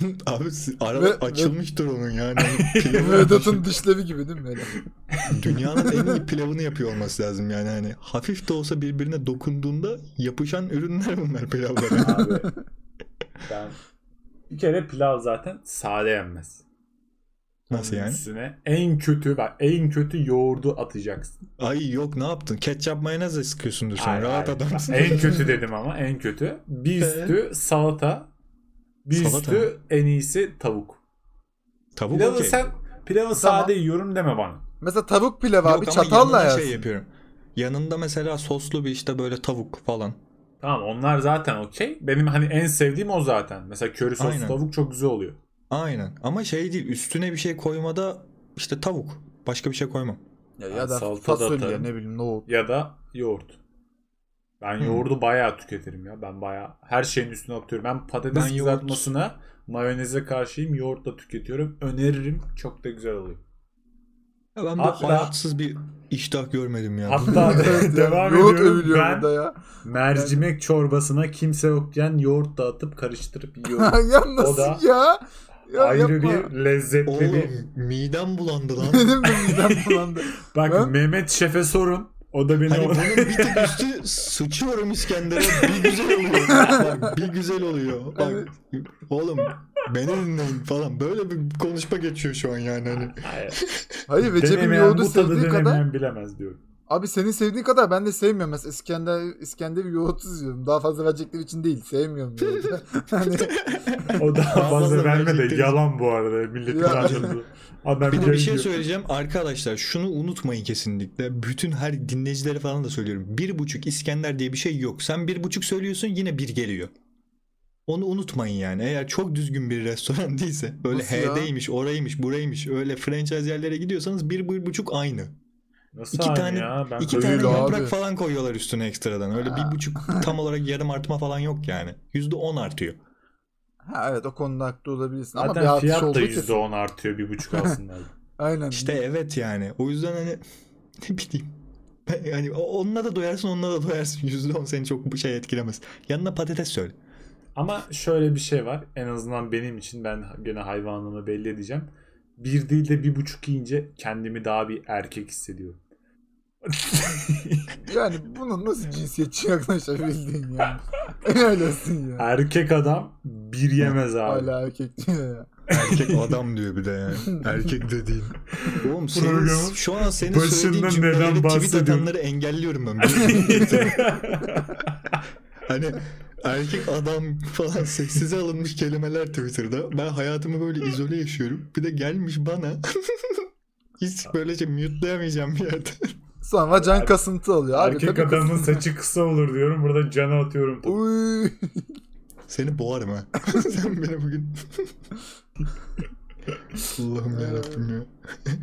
A: Abi si- ara
B: Ve-
A: açılmıştır onun yani. Pilavı
B: Vedat'ın dişleri gibi değil mi? Böyle?
A: Dünyanın en iyi pilavını yapıyor olması lazım yani hani hafif de olsa birbirine dokunduğunda yapışan ürünler bunlar pilavlara.
C: Abi ben bir kere pilav zaten sade yenmez.
A: Nasıl yani?
C: Üstüne en kötü bak en kötü yoğurdu atacaksın.
A: Ay yok ne yaptın? Ketçap mayonez de sıkıyorsundur sen.
C: Hayır,
A: Rahat
C: hayır.
A: adamsın.
C: En kötü dedim ama en kötü. Bir üstü salata. Bir
A: Salata
C: üstü
A: mı?
C: en iyisi tavuk.
A: Tavuk
C: Pilavı
A: okey.
C: sen pilavı sade yiyorum deme bana.
B: Mesela tavuk pilav abi
A: Yok ama
B: çatalla
A: yanına
B: yersin.
A: şey yapıyorum. Yanında mesela soslu bir işte böyle tavuk falan.
C: Tamam onlar zaten okey. Benim hani en sevdiğim o zaten. Mesela köri soslu
A: Aynen.
C: tavuk çok güzel oluyor.
A: Aynen. Ama şey değil üstüne bir şey koymada işte tavuk. Başka bir şey koymam.
B: Ya, ya da
C: salata da
B: fasulye
C: atarım.
B: ne bileyim nohut.
C: Ya da yoğurt. Ben yoğurdu bayağı tüketirim ya. Ben bayağı her şeyin üstüne atıyorum. Ben patates
A: Ben yoğurt-
C: kızartmasına mayoneze karşıyım. Yoğurt da tüketiyorum. Öneririm. Çok da güzel oluyor.
A: Ya ben
C: Hatta-
A: hayatsız bir iştah görmedim ya.
C: Hatta
B: Evet,
C: devam
B: yoğurt
C: ediyorum.
B: övülüyor
C: Ben
B: burada ya.
C: mercimek çorbasına kimse yokken yoğurt dağıtıp karıştırıp yiyorum.
B: ya nasıl
C: da
B: ya? Ya
C: Ayrı
B: yapma.
C: bir lezzetli bir...
A: Oğlum midem bulandı lan.
B: Benim de midem bulandı.
C: Bak
B: Ben-
C: Mehmet Şef'e sorun. O da beni
A: Hani bunun bir tık üstü sıçıyorum İskender'e bir güzel oluyor. Bak, bir güzel oluyor. Bak, oğlum beni dinleyin falan. Böyle bir konuşma geçiyor şu an yani. Hani.
C: Hayır.
B: Hayır yoğurdu
C: bu tadı
B: sevdiği kadar
C: denemeyen bilemez diyorum.
B: Abi senin sevdiğin kadar ben de sevmiyorum. Mesela İskender, İskender yoğurtsuz yiyorum. Daha fazla verecekleri için değil. Sevmiyorum hani,
C: O daha fazla
A: fazla
C: verme de yalan bu arada. Milletin
B: Ya.
C: anladığı. Adam
A: Bir de bir şey söyleyeceğim. Arkadaşlar şunu unutmayın kesinlikle. Bütün her dinleyicilere falan da söylüyorum. Bir buçuk İskender diye bir şey yok. Sen bir buçuk söylüyorsun yine bir geliyor. Onu unutmayın yani. Eğer çok düzgün bir restoran değilse böyle
B: Nasıl ya?
A: HD'ymiş, oraymış, buraymış öyle franchise yerlere gidiyorsanız bir, bir buçuk aynı.
C: Nasıl
A: İki tane-
C: ya? Ben
A: İki tane
B: abi.
A: yaprak falan koyuyorlar üstüne ekstradan. Öyle
B: Ha.
A: bir buçuk tam olarak yarım artma falan yok yani. Yüzde on artıyor.
B: ha evet o konuda haklı olabilirsin. Ama bir
C: Zaten fiyat da
B: kesin.
C: %10 artıyor. Bir buçuk alsınlar.
B: Aynen.
A: İşte evet yani. O yüzden hani ne bileyim. Yani onunla da doyarsın onunla da doyarsın. Yüzde on seni çok bir şey etkilemez. Yanına patates söyle.
C: Ama şöyle bir şey var. En azından benim için ben gene hayvanlığımı belli edeceğim. Bir değil de bir buçuk yiyince kendimi daha bir erkek hissediyorum.
B: Yani bunun nasıl cinsiyetçi yaklaşabildin yani. Helal olsun ya.
C: Erkek adam bir yemez abi.
B: Hala erkek diyor ya.
A: Erkek adam diyor bir de yani. Erkek dediğin. Oğlum senin,
C: Programın
A: şu an senin söylediğin
C: neden
A: cümleleri tweet atanları engelliyorum ben. Hani erkek adam falan seksize alınmış kelimeler Twitter'da. Ben hayatımı böyle izole yaşıyorum. Bir de gelmiş bana hiç böylece mute'layamayacağım bir yerde.
B: Sonra can kasıntı oluyor. Abi,
C: Erkek
B: tabii
C: adamın
B: kasıntı.
C: saçı kısa olur diyorum. Burada cana atıyorum.
B: Uy.
A: Seni boğarım ha. Sen beni bugün... Allah'ım yarabbim ya.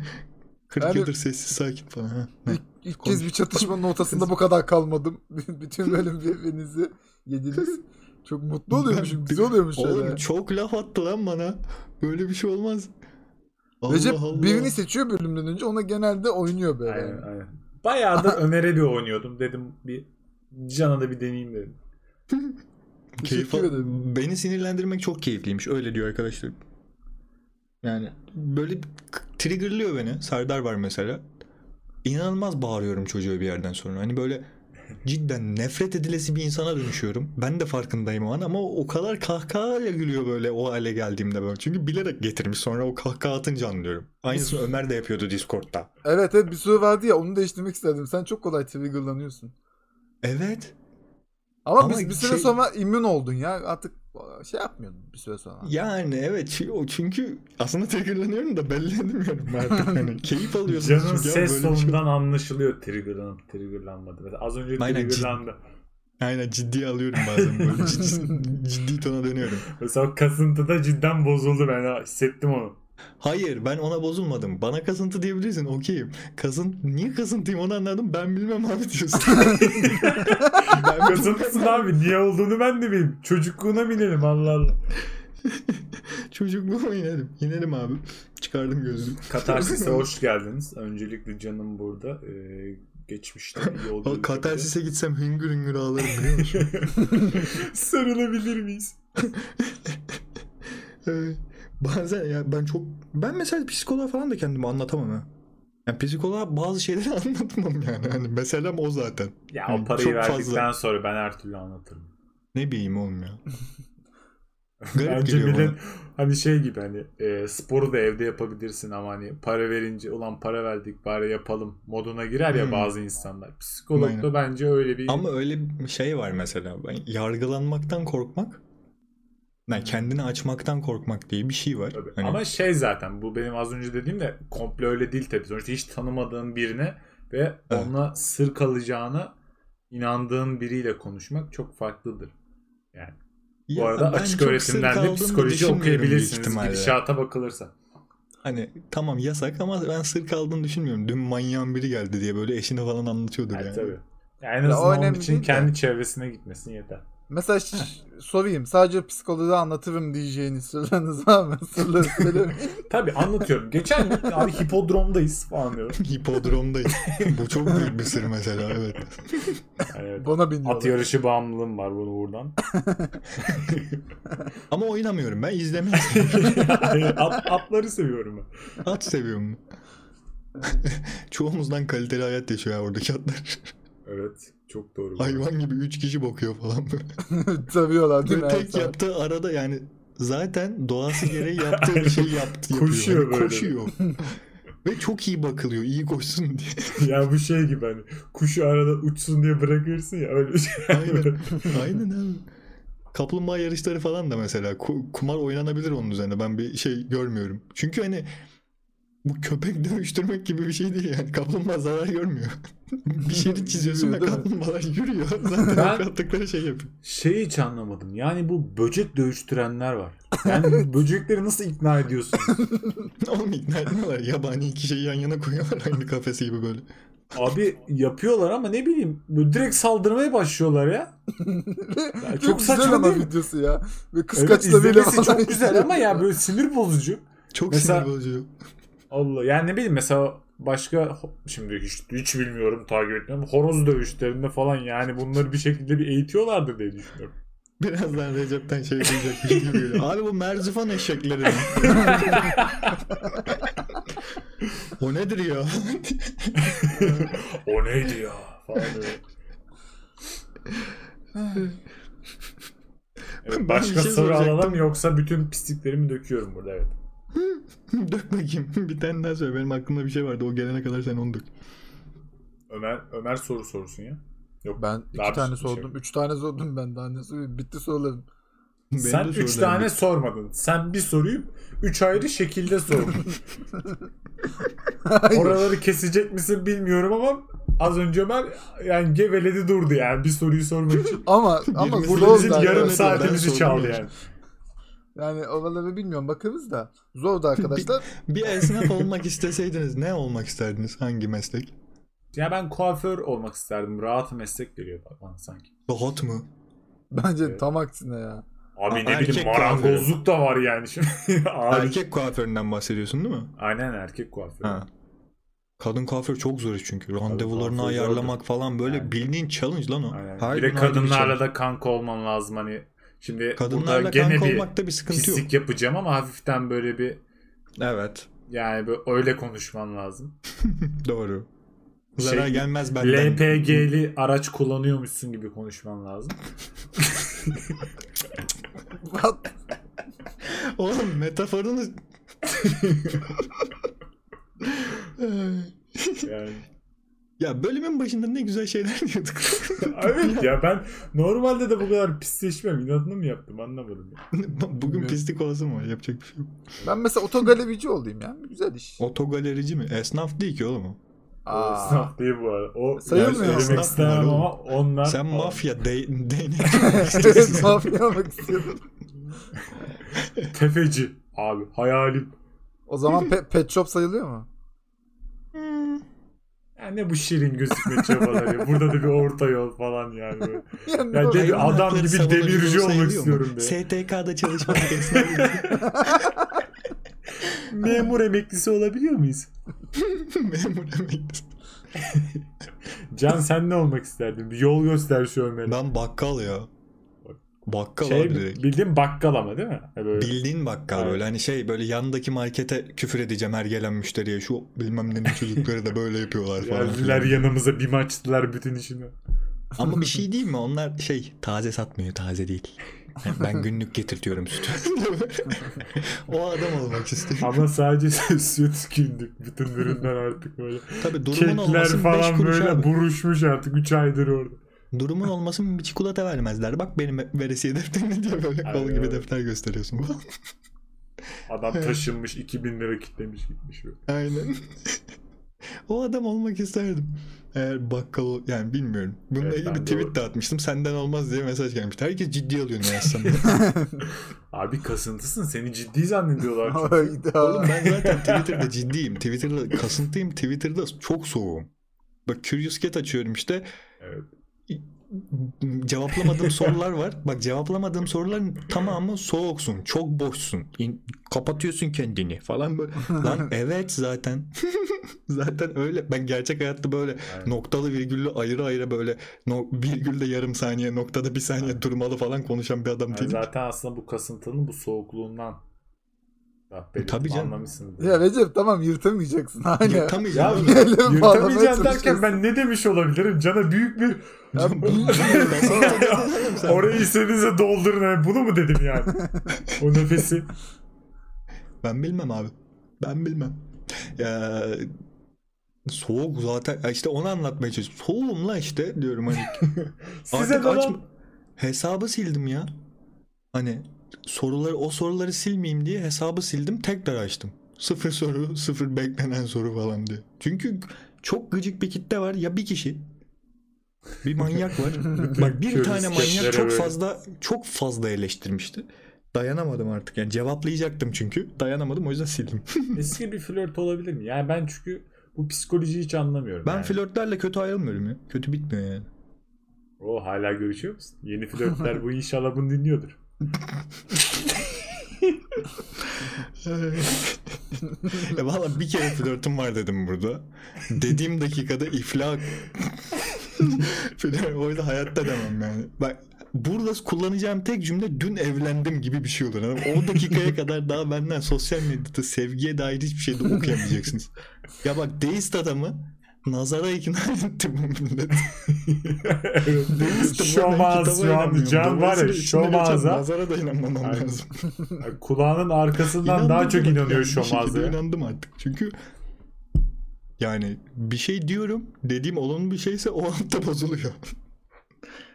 A: 40
B: Yani-
A: yıldır sessiz sakin falan ha.
B: İlk, ilk
A: Konuş.
B: kez bir çatışmanın ortasında bu kadar kalmadım. Bütün bölüm birbirinizi yediniz. Çok mutlu oluyormuşum.
A: Ben-
B: Güzel oluyormuş
A: Oğlum
B: öyle.
A: çok laf attı lan bana. Böyle bir şey olmaz. Allah
B: Recep
A: Allah.
B: birini seçiyor bölümden önce ona genelde oynuyor böyle.
C: Aynen aynen. Bayağıdır Ömer'e bir oynuyordum. Dedim bir Can'a da bir deneyeyim dedim.
A: Keyif
B: Teşekkür
A: al-
B: ederim.
A: Beni sinirlendirmek çok keyifliymiş. Öyle diyor arkadaşlar. Yani böyle triggerlıyor beni. Serdar var mesela. İnanılmaz bağırıyorum çocuğa bir yerden sonra. Hani böyle cidden nefret edilesi bir insana dönüşüyorum. Ben de farkındayım o an ama o kadar kahkahayla gülüyor böyle o hale geldiğimde böyle. Çünkü bilerek getirmiş sonra o kahkaha atınca anlıyorum. Aynısını Ömer de yapıyordu Discord'da.
B: Evet evet bir soru vardı ya onu değiştirmek istedim. Sen çok kolay triggerlanıyorsun.
A: Evet.
B: Ama,
A: Ama
B: biz bir süre
A: şey-
B: sonra immün oldun ya. Artık şey yapmıyordun bir süre sonra.
A: Yani evet o çünkü aslında triggerlanıyorum da belli edemiyorum artık. Hani keyif alıyorsunuz
C: Can'ın
A: çünkü
C: ses
A: şey-
C: tonundan anlaşılıyor triggerlanıp triggerlanmadı. Mesela az önce
A: Aynen,
C: triggerlandı.
A: Aynen ciddiye alıyorum bazen böyle ciddi, ciddi tona dönüyorum.
C: Mesela kasıntıda cidden bozuldu ben hissettim onu.
A: Hayır ben ona bozulmadım. Bana kasıntı diyebilirsin okeyim. Kasın niye kasıntıyım onu anladım ben bilmem abi diyorsun. ben
C: Kasıntısın abi niye olduğunu ben de bileyim. Çocukluğuna binelim Allah Allah.
A: Çocukluğuma inelim. İnelim abi. Çıkardım gözlüğü.
C: Katarsis'e hoş geldiniz. Öncelikle canım burada. Ee, geçmişte iyi olduğu
A: Katarsis'e gitsem hüngür hüngür ağlarım biliyor musun?
C: Sarılabilir miyiz?
A: Evet. Bazen ya ben çok ben mesela psikoloğa falan da kendimi anlatamam ha. Yani psikoloğa bazı şeyleri anlatmam yani. Hani meselem o zaten.
C: Ya
A: Hani
C: o parayı
A: çok
C: verdikten
A: fazla.
C: sonra ben her türlü anlatırım.
A: Ne bileyim oğlum ya. Garip
C: Bence millet
A: bana.
C: hani şey gibi hani e, sporu da evde yapabilirsin ama hani para verince ulan para verdik bari yapalım moduna girer ya
A: Hmm.
C: bazı insanlar. Psikolog da bence öyle bir
A: Ama öyle bir şey var mesela. Ben yargılanmaktan korkmak. Yani kendini açmaktan korkmak diye bir şey var.
C: Tabii.
A: Hani-
C: Ama şey zaten bu benim az önce dediğim de komple öyle değil tabii. Sonuçta hiç tanımadığın birine ve
A: Evet.
C: onunla sır kalacağına inandığın biriyle konuşmak çok farklıdır. Yani bu
A: Ya
C: arada
A: ben
C: açık öğretimden de psikoloji okuyabilirsiniz gidişata bakılırsa.
A: Hani tamam yasak ama ben sır kaldığını düşünmüyorum. Dün manyağın biri geldi diye böyle eşine falan anlatıyordur
C: Yani
A: yani.
C: tabii. Yani en
B: Ya
C: azından onun
B: önemli
C: için
B: değil de.
C: kendi çevresine gitmesin yeter.
B: Mesela ş- sorayım. Sadece psikoloğa anlatırım diyeceğiniz sırlarınız var mı? Sırları söylemeyin.
C: Tabii anlatıyorum. Geçen gün abi hipodromdayız falan diyorum.
A: Hipodromdayım. Bu çok büyük bir sır mesela evet.
C: Evet.
B: Bana biniyorlar.
C: At yarışı bağımlılığım var bunu buradan.
A: Ama oynamıyorum ben izlemeyi seviyorum.
C: At, atları seviyorum ben.
A: At seviyorum. Çoğumuzdan kaliteli hayat yaşıyor ya oradaki atlar.
C: Evet. Çok doğru.
A: Hayvan gibi 3 kişi bakıyor falan böyle.
B: Tabiyorlar değil mi?
A: Tek
B: saat?
A: yaptığı arada yani zaten doğası gereği yaptığı bir şey yaptı. yapıyor.
C: Koşuyor
A: Hani
C: böyle.
A: Koşuyor. Ve çok iyi bakılıyor. iyi koşsun diye.
C: ya bu şey gibi hani kuşu arada uçsun diye bırakırsın ya öyle şey.
A: Aynen. Aynen abi. Kaplumbağa yarışları falan da mesela ku- kumar oynanabilir onun üzerine. Ben bir şey görmüyorum. Çünkü hani bu köpek dövüştürmek gibi bir şey değil yani. Kaplumbağa zarar görmüyor. bir şerit çiziyorsun ve kaplumbağalar yürüyor. Zaten
C: Ben-
A: yaptıkları şey yapıyor.
C: Şeyi hiç anlamadım. Yani bu böcek dövüştürenler var. Yani böcekleri nasıl ikna ediyorsunuz?
A: Oğlum ikna etmiyorlar. Yabani iki şeyi yan yana koyuyorlar aynı kafesi gibi böyle.
C: Abi yapıyorlar ama ne bileyim böyle direkt saldırmaya başlıyorlar ya. Ya
B: Çok
C: çok
B: güzel
C: saçma değil mi?
B: videosu ya. Ve
C: Evet
B: kıskaçlarıyla
C: izlemesi
B: falan
C: çok güzel ama ya böyle sinir bozucu.
A: Çok
C: Mesela-
A: sinir bozucu.
C: Allah yani ne bileyim mesela başka şimdi hiç, hiç bilmiyorum takip etmiyorum. Horoz dövüşlerinde falan yani bunları bir şekilde bir eğitiyorlardır diye düşünüyorum.
A: Birazdan Recep'ten şey gibi geliyor. Abi bu merzifon eşekleri. o nedir ya?
C: o neydi ya falan. Evet,
A: Ben
C: başka
A: bir şey
C: alalım yoksa bütün pisliklerimi döküyorum burada evet.
A: dök bakayım. Bir tane daha söyle. Benim aklımda bir şey vardı. O gelene kadar sen onu dök.
C: Ömer Ömer soru sorsun ya. Yok.
B: Ben iki
C: bir
B: tane
C: şey
B: sordum. Üç tane sordum ben daha ne sorayım. Bitti sorularım.
A: Benim
C: Sen üç tane
A: bitti.
C: sormadın. Sen bir soruyu üç ayrı şekilde sordun. Oraları kesecek misin bilmiyorum ama az önce Ömer yani geveledi durdu yani bir soruyu sormak için.
B: Ama ama
C: Burada bizim yarım.
A: Ben
C: saatimizi çaldı
A: ya.
C: yani.
B: Yani oraları bilmiyorum bakarız da. Zordu arkadaşlar.
A: Bir esnaf olmak isteseydiniz ne olmak isterdiniz? Hangi meslek?
C: Ya ben kuaför olmak isterdim. Rahat meslek geliyor bana sanki.
A: Rahat mı?
B: Bence
C: Evet.
B: tam aksine ya.
C: Abi
A: Aa,
C: ne bileyim marangozluk da var yani şimdi.
A: Erkek kuaföründen bahsediyorsun değil mi?
C: Aynen erkek kuaför.
A: Ha. Kadın kuaför çok zor iş çünkü. Randevularını ayarlamak falan böyle
C: Yani.
A: bildiğin challenge lan o.
C: Aynen.
A: Her
C: bir de
A: bir
C: kadınlarla da kanka olman lazım hani. Şimdi
A: Kadınlarla
C: burada gene bir
A: olmakta bir sıkıntı
C: pislik
A: yok.
C: yapacağım ama hafiften böyle bir
A: Evet.
C: yani böyle öyle konuşman lazım.
A: Doğru. Zarar
C: Şey,
A: gelmez benden.
C: LPG'li araç kullanıyormuşsun gibi konuşman lazım.
A: Oğlum metaforunu...
C: Yani
A: ya bölümün başında ne güzel şeyler diyorduk.
C: evet ya ben normalde de bu kadar pisleşmem. İnadına mı yaptım anlamadım. Ya.
A: Bugün
B: Bilmiyorum.
A: pislik olası var. Yapacak bir şey yok.
B: Ben mesela otogalerici olayım ya. Güzel iş.
A: Otogalerici mi? Esnaf değil ki oğlum o.
B: Aa.
C: esnaf değil bu arada. O
B: Sayılmıyor.
A: Esnaf
C: istemem ama onlar
A: Sen mafya de değnek
B: evet mafya olmak istiyorum.
C: tefeci abi hayalim.
B: O zaman pe- pet shop sayılıyor mu?
C: Ya ne bu şirin gözükme çabaları. Burada da bir orta yol falan yani. Böyle.
B: Yani
C: Ya
B: o-
C: de-
A: Hayvan
C: adam gibi demirci olmak
A: sayılıyor mu?
C: istiyorum be.
A: STK'da çalışmak
C: Memur emeklisi olabiliyor muyuz?
A: Memur emeklisi.
C: Can sen ne olmak isterdin? Bir yol göster şu Ömer'e.
A: Ben bakkal ya. Bakkal
C: Şey
A: abi direkt.
C: bildiğin bakkal ama değil mi? Ha Böyle.
A: Bildiğin bakkal
C: Evet.
A: böyle hani şey böyle yandaki markete küfür edeceğim her gelen müşteriye şu bilmem nenin çocukları da böyle yapıyorlar falan.
C: Geldiler yanımıza bir maçtılar bütün işini.
A: Ama bir şey değil mi? Onlar şey taze satmıyor taze değil. Yani ben günlük getirtiyorum sütü. o adam olmak istiyorum.
C: Ama sadece süt gündük. Bütün ürünler artık böyle.
A: Tabii durumun
C: Kekler
A: olmasın 5
C: falan
A: kuruş
C: böyle
A: abi.
C: buruşmuş artık 3 aydır orada.
A: Durumun olmasın bir çikolata vermezler. Bak benim veresiye defterine diye böyle kol
C: Aynen
A: gibi defter gösteriyorsun.
C: Adam taşınmış 2000 lira kitlemiş gitmiş. böyle.
A: Aynen. o adam olmak isterdim. Eğer bakkal yani bilmiyorum. Bununla
C: Evet,
A: ilgili bir tweet
C: o-
A: de atmıştım. Senden olmaz diye mesaj gelmişti. Herkes ciddi alıyor ne yazsam.
C: Abi kasıntısın seni ciddi zannediyorlar.
A: Oğlum ben zaten Twitter'da ciddiyim. Twitter'da kasıntıyım. Twitter'da çok soğuğum. Bak Curious Cat açıyorum işte.
C: Evet.
A: Cevaplamadığım sorular var. Bak cevaplamadığım soruların tamamı soğuksun. Çok boşsun. İn- kapatıyorsun kendini falan böyle. Lan evet zaten. zaten öyle. Ben gerçek hayatta böyle
C: Aynen.
A: noktalı virgüllü ayrı ayrı böyle no, virgülde yarım saniye noktada bir saniye durmalı falan konuşan bir adam
C: Yani
A: değilim.
C: zaten aslında bu kasıntının bu soğukluğundan Ah, benim
A: Tabii canım.
C: Anlamışsındır.
B: Ya Recep tamam yırtamayacaksın hala.
C: Ya
A: Yırtamayacağım.
B: Bağlamaya
C: yırtamayacağım derken ben ne demiş olabilirim? Cana büyük bir
B: Ya bu-
C: orayı istediğinize doldurun. Bunu mu dedim yani? O nefesi.
A: Ben bilmem abi. Ben bilmem. Ya soğuk zaten ya işte onu anlatmaya çalışıyorum. Soğuğum la işte diyorum hani.
C: Size
A: Artık
C: de
A: aç
C: lan.
A: hesabı sildim ya. Hani soruları o soruları silmeyeyim diye hesabı sildim tekrar açtım. Sıfır soru, sıfır beklenen soru falan diye. Çünkü çok gıcık bir kitle var. Ya bir kişi bir manyak var. Bak bir tane manyak çok
C: böyle.
A: fazla çok fazla eleştirmişti. Dayanamadım artık. Yani cevaplayacaktım çünkü. Dayanamadım o yüzden sildim.
C: Eski bir flört olabilir mi? Yani ben çünkü bu psikolojiyi hiç anlamıyorum.
A: Ben
C: yani.
A: flörtlerle kötü ayrılmıyorum ya. Kötü bitmiyor yani.
C: O hala görüşüyor musun? Yeni flörtler bu inşallah bunu dinliyordur.
A: Ya valla bir kere flörtüm var dedim burada. Dediğim dakikada iflah o yüzden hayatta demem yani. Bak burada kullanacağım tek cümle dün evlendim gibi bir şey olur. Yani o dakikaya kadar daha benden sosyal medyada sevgiye dair hiçbir şey de okuyamayacaksınız. Ya bak deist adamı nazara ikna etti bu millet. Ben
C: Şomaz
A: kitaba
C: şu an
A: inanmıyorum.
C: can var ya şomaza
A: Nazara da inanmamam
C: Aynen.
A: lazım.
C: kulağının arkasından
A: İnandım
C: daha çok inanıyor
A: Yani
C: şomaza. ya.
A: inandım artık. Çünkü yani bir şey diyorum. Dediğim olumlu bir şeyse o anda bozuluyor.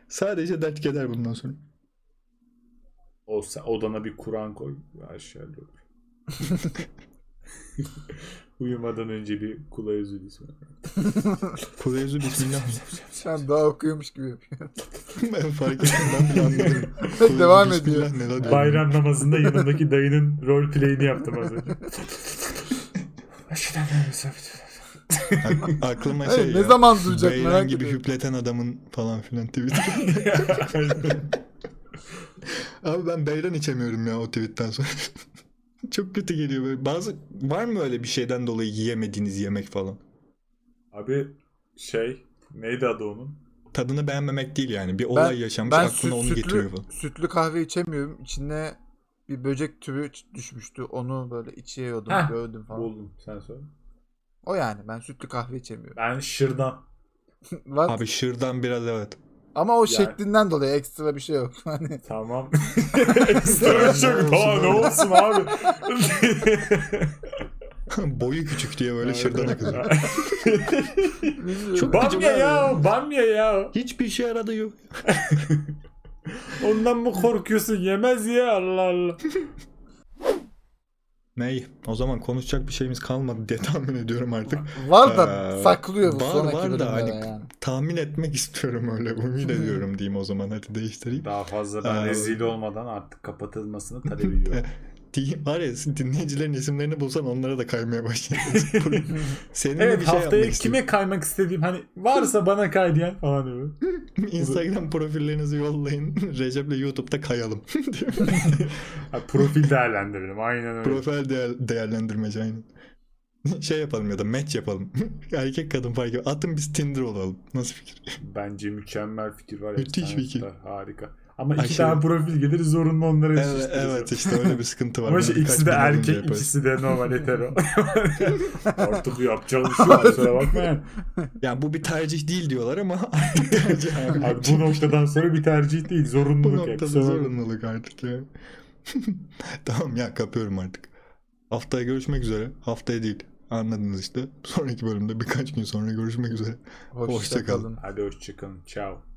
A: Sadece dert keder bundan sonra.
C: O sen odana bir Kur'an koy. Aşağıda olur. Uyumadan önce bir kula özür sonra.
A: Kurezu bismillah.
B: Sen daha okuyormuş gibi yapıyor.
A: ben fark ettim ben bile anladım. Kurezu
B: Devam
A: bismillah
B: ediyor.
A: ne.
C: Bayram namazında yanındaki dayının rol play'ini yaptım az önce.
A: Ak- Aklıma
B: Hayır,
A: şey
B: ne
A: ya,
B: zaman duyacak merak
A: gibi
B: ediyorum.
A: hüpleten adamın falan filan tweet. Abi ben beyran içemiyorum ya o tweetten sonra. Çok kötü geliyor böyle. Bazı var mı öyle bir şeyden dolayı yiyemediğiniz yemek falan?
C: Abi şey neydi adı onun?
A: Tadını beğenmemek değil yani. Bir olay yaşanmış
B: ben
A: aklına
B: süt-
A: onu
B: sütlü,
A: getiriyor falan.
B: sütlü kahve içemiyorum. İçine bir böcek türü ç- düşmüştü. Onu böyle içiyordum,
C: Heh,
B: gördüm falan.
C: Buldum sen söyle.
B: O yani ben sütlü kahve içemiyorum.
C: Ben şırdan.
A: Abi şırdan biraz evet.
B: Ama o
C: Yani-
B: şeklinden dolayı ekstra bir şey yok. Hani
C: Tamam. Ekstra çok daha ne olsun abi.
A: Boyu küçük diye böyle şırdana kızıyor. Çok-
C: bamya ya, bamya ya.
A: Hiçbir işe yaradı yok.
C: Ondan mı korkuyorsun? Yemez ya Allah Allah.
A: Ney? O zaman konuşacak bir şeyimiz kalmadı diye tahmin ediyorum artık.
B: var da
A: Ee,
B: saklıyor bu
A: var,
B: sonraki
A: var da hani-
B: yani.
A: Tahmin etmek istiyorum öyle. Ümit ediyorum diyeyim o zaman. Hadi değiştireyim.
C: Daha fazla ben
A: Aa.
C: rezil olmadan artık kapatılmasını talep ediyorum.
A: Diyeyim, var ya dinleyicilerin isimlerini bulsan onlara da kaymaya başlayacağız. Seninle
C: evet
A: bir şey
C: haftaya kime kaymak istediğim hani varsa bana kay diyen falan diyor.
A: istiyorum. Instagram profillerinizi yollayın. Recep'le YouTube'da kayalım.
C: profil değerlendirelim aynen öyle.
A: Profil değer, değerlendirmeci aynen. Şey yapalım ya da match yapalım. Erkek kadın fark etmez. Atın biz Tinder olalım. Nasıl fikir?
C: Bence mükemmel fikir var.
A: Müthiş fikir.
C: Harika. Ama iki
A: Aşırı.
C: tane profil gelir zorunlu onları
A: Evet,
C: eşleştiririz.
A: evet işte öyle bir sıkıntı var.
C: Ama
A: birkaç
C: ikisi de erkek, ikisi de normal hetero. Artık yapacağım bir şey yok. Kusura bakma yani.
A: Yani bu bir tercih değil diyorlar ama artık tercih abi.
C: Abi bu noktadan sonra bir tercih değil.
A: Bu
C: Zorunluluk hep.
A: noktada zorunluluk artık ya. tamam ya kapıyorum artık. Haftaya görüşmek üzere. Haftaya değil. Anladınız işte. Sonraki bölümde birkaç gün sonra görüşmek üzere.
B: Hoşça
A: Hoşça kalın.
B: kalın.
C: Hadi hoşçakalın. Ciao.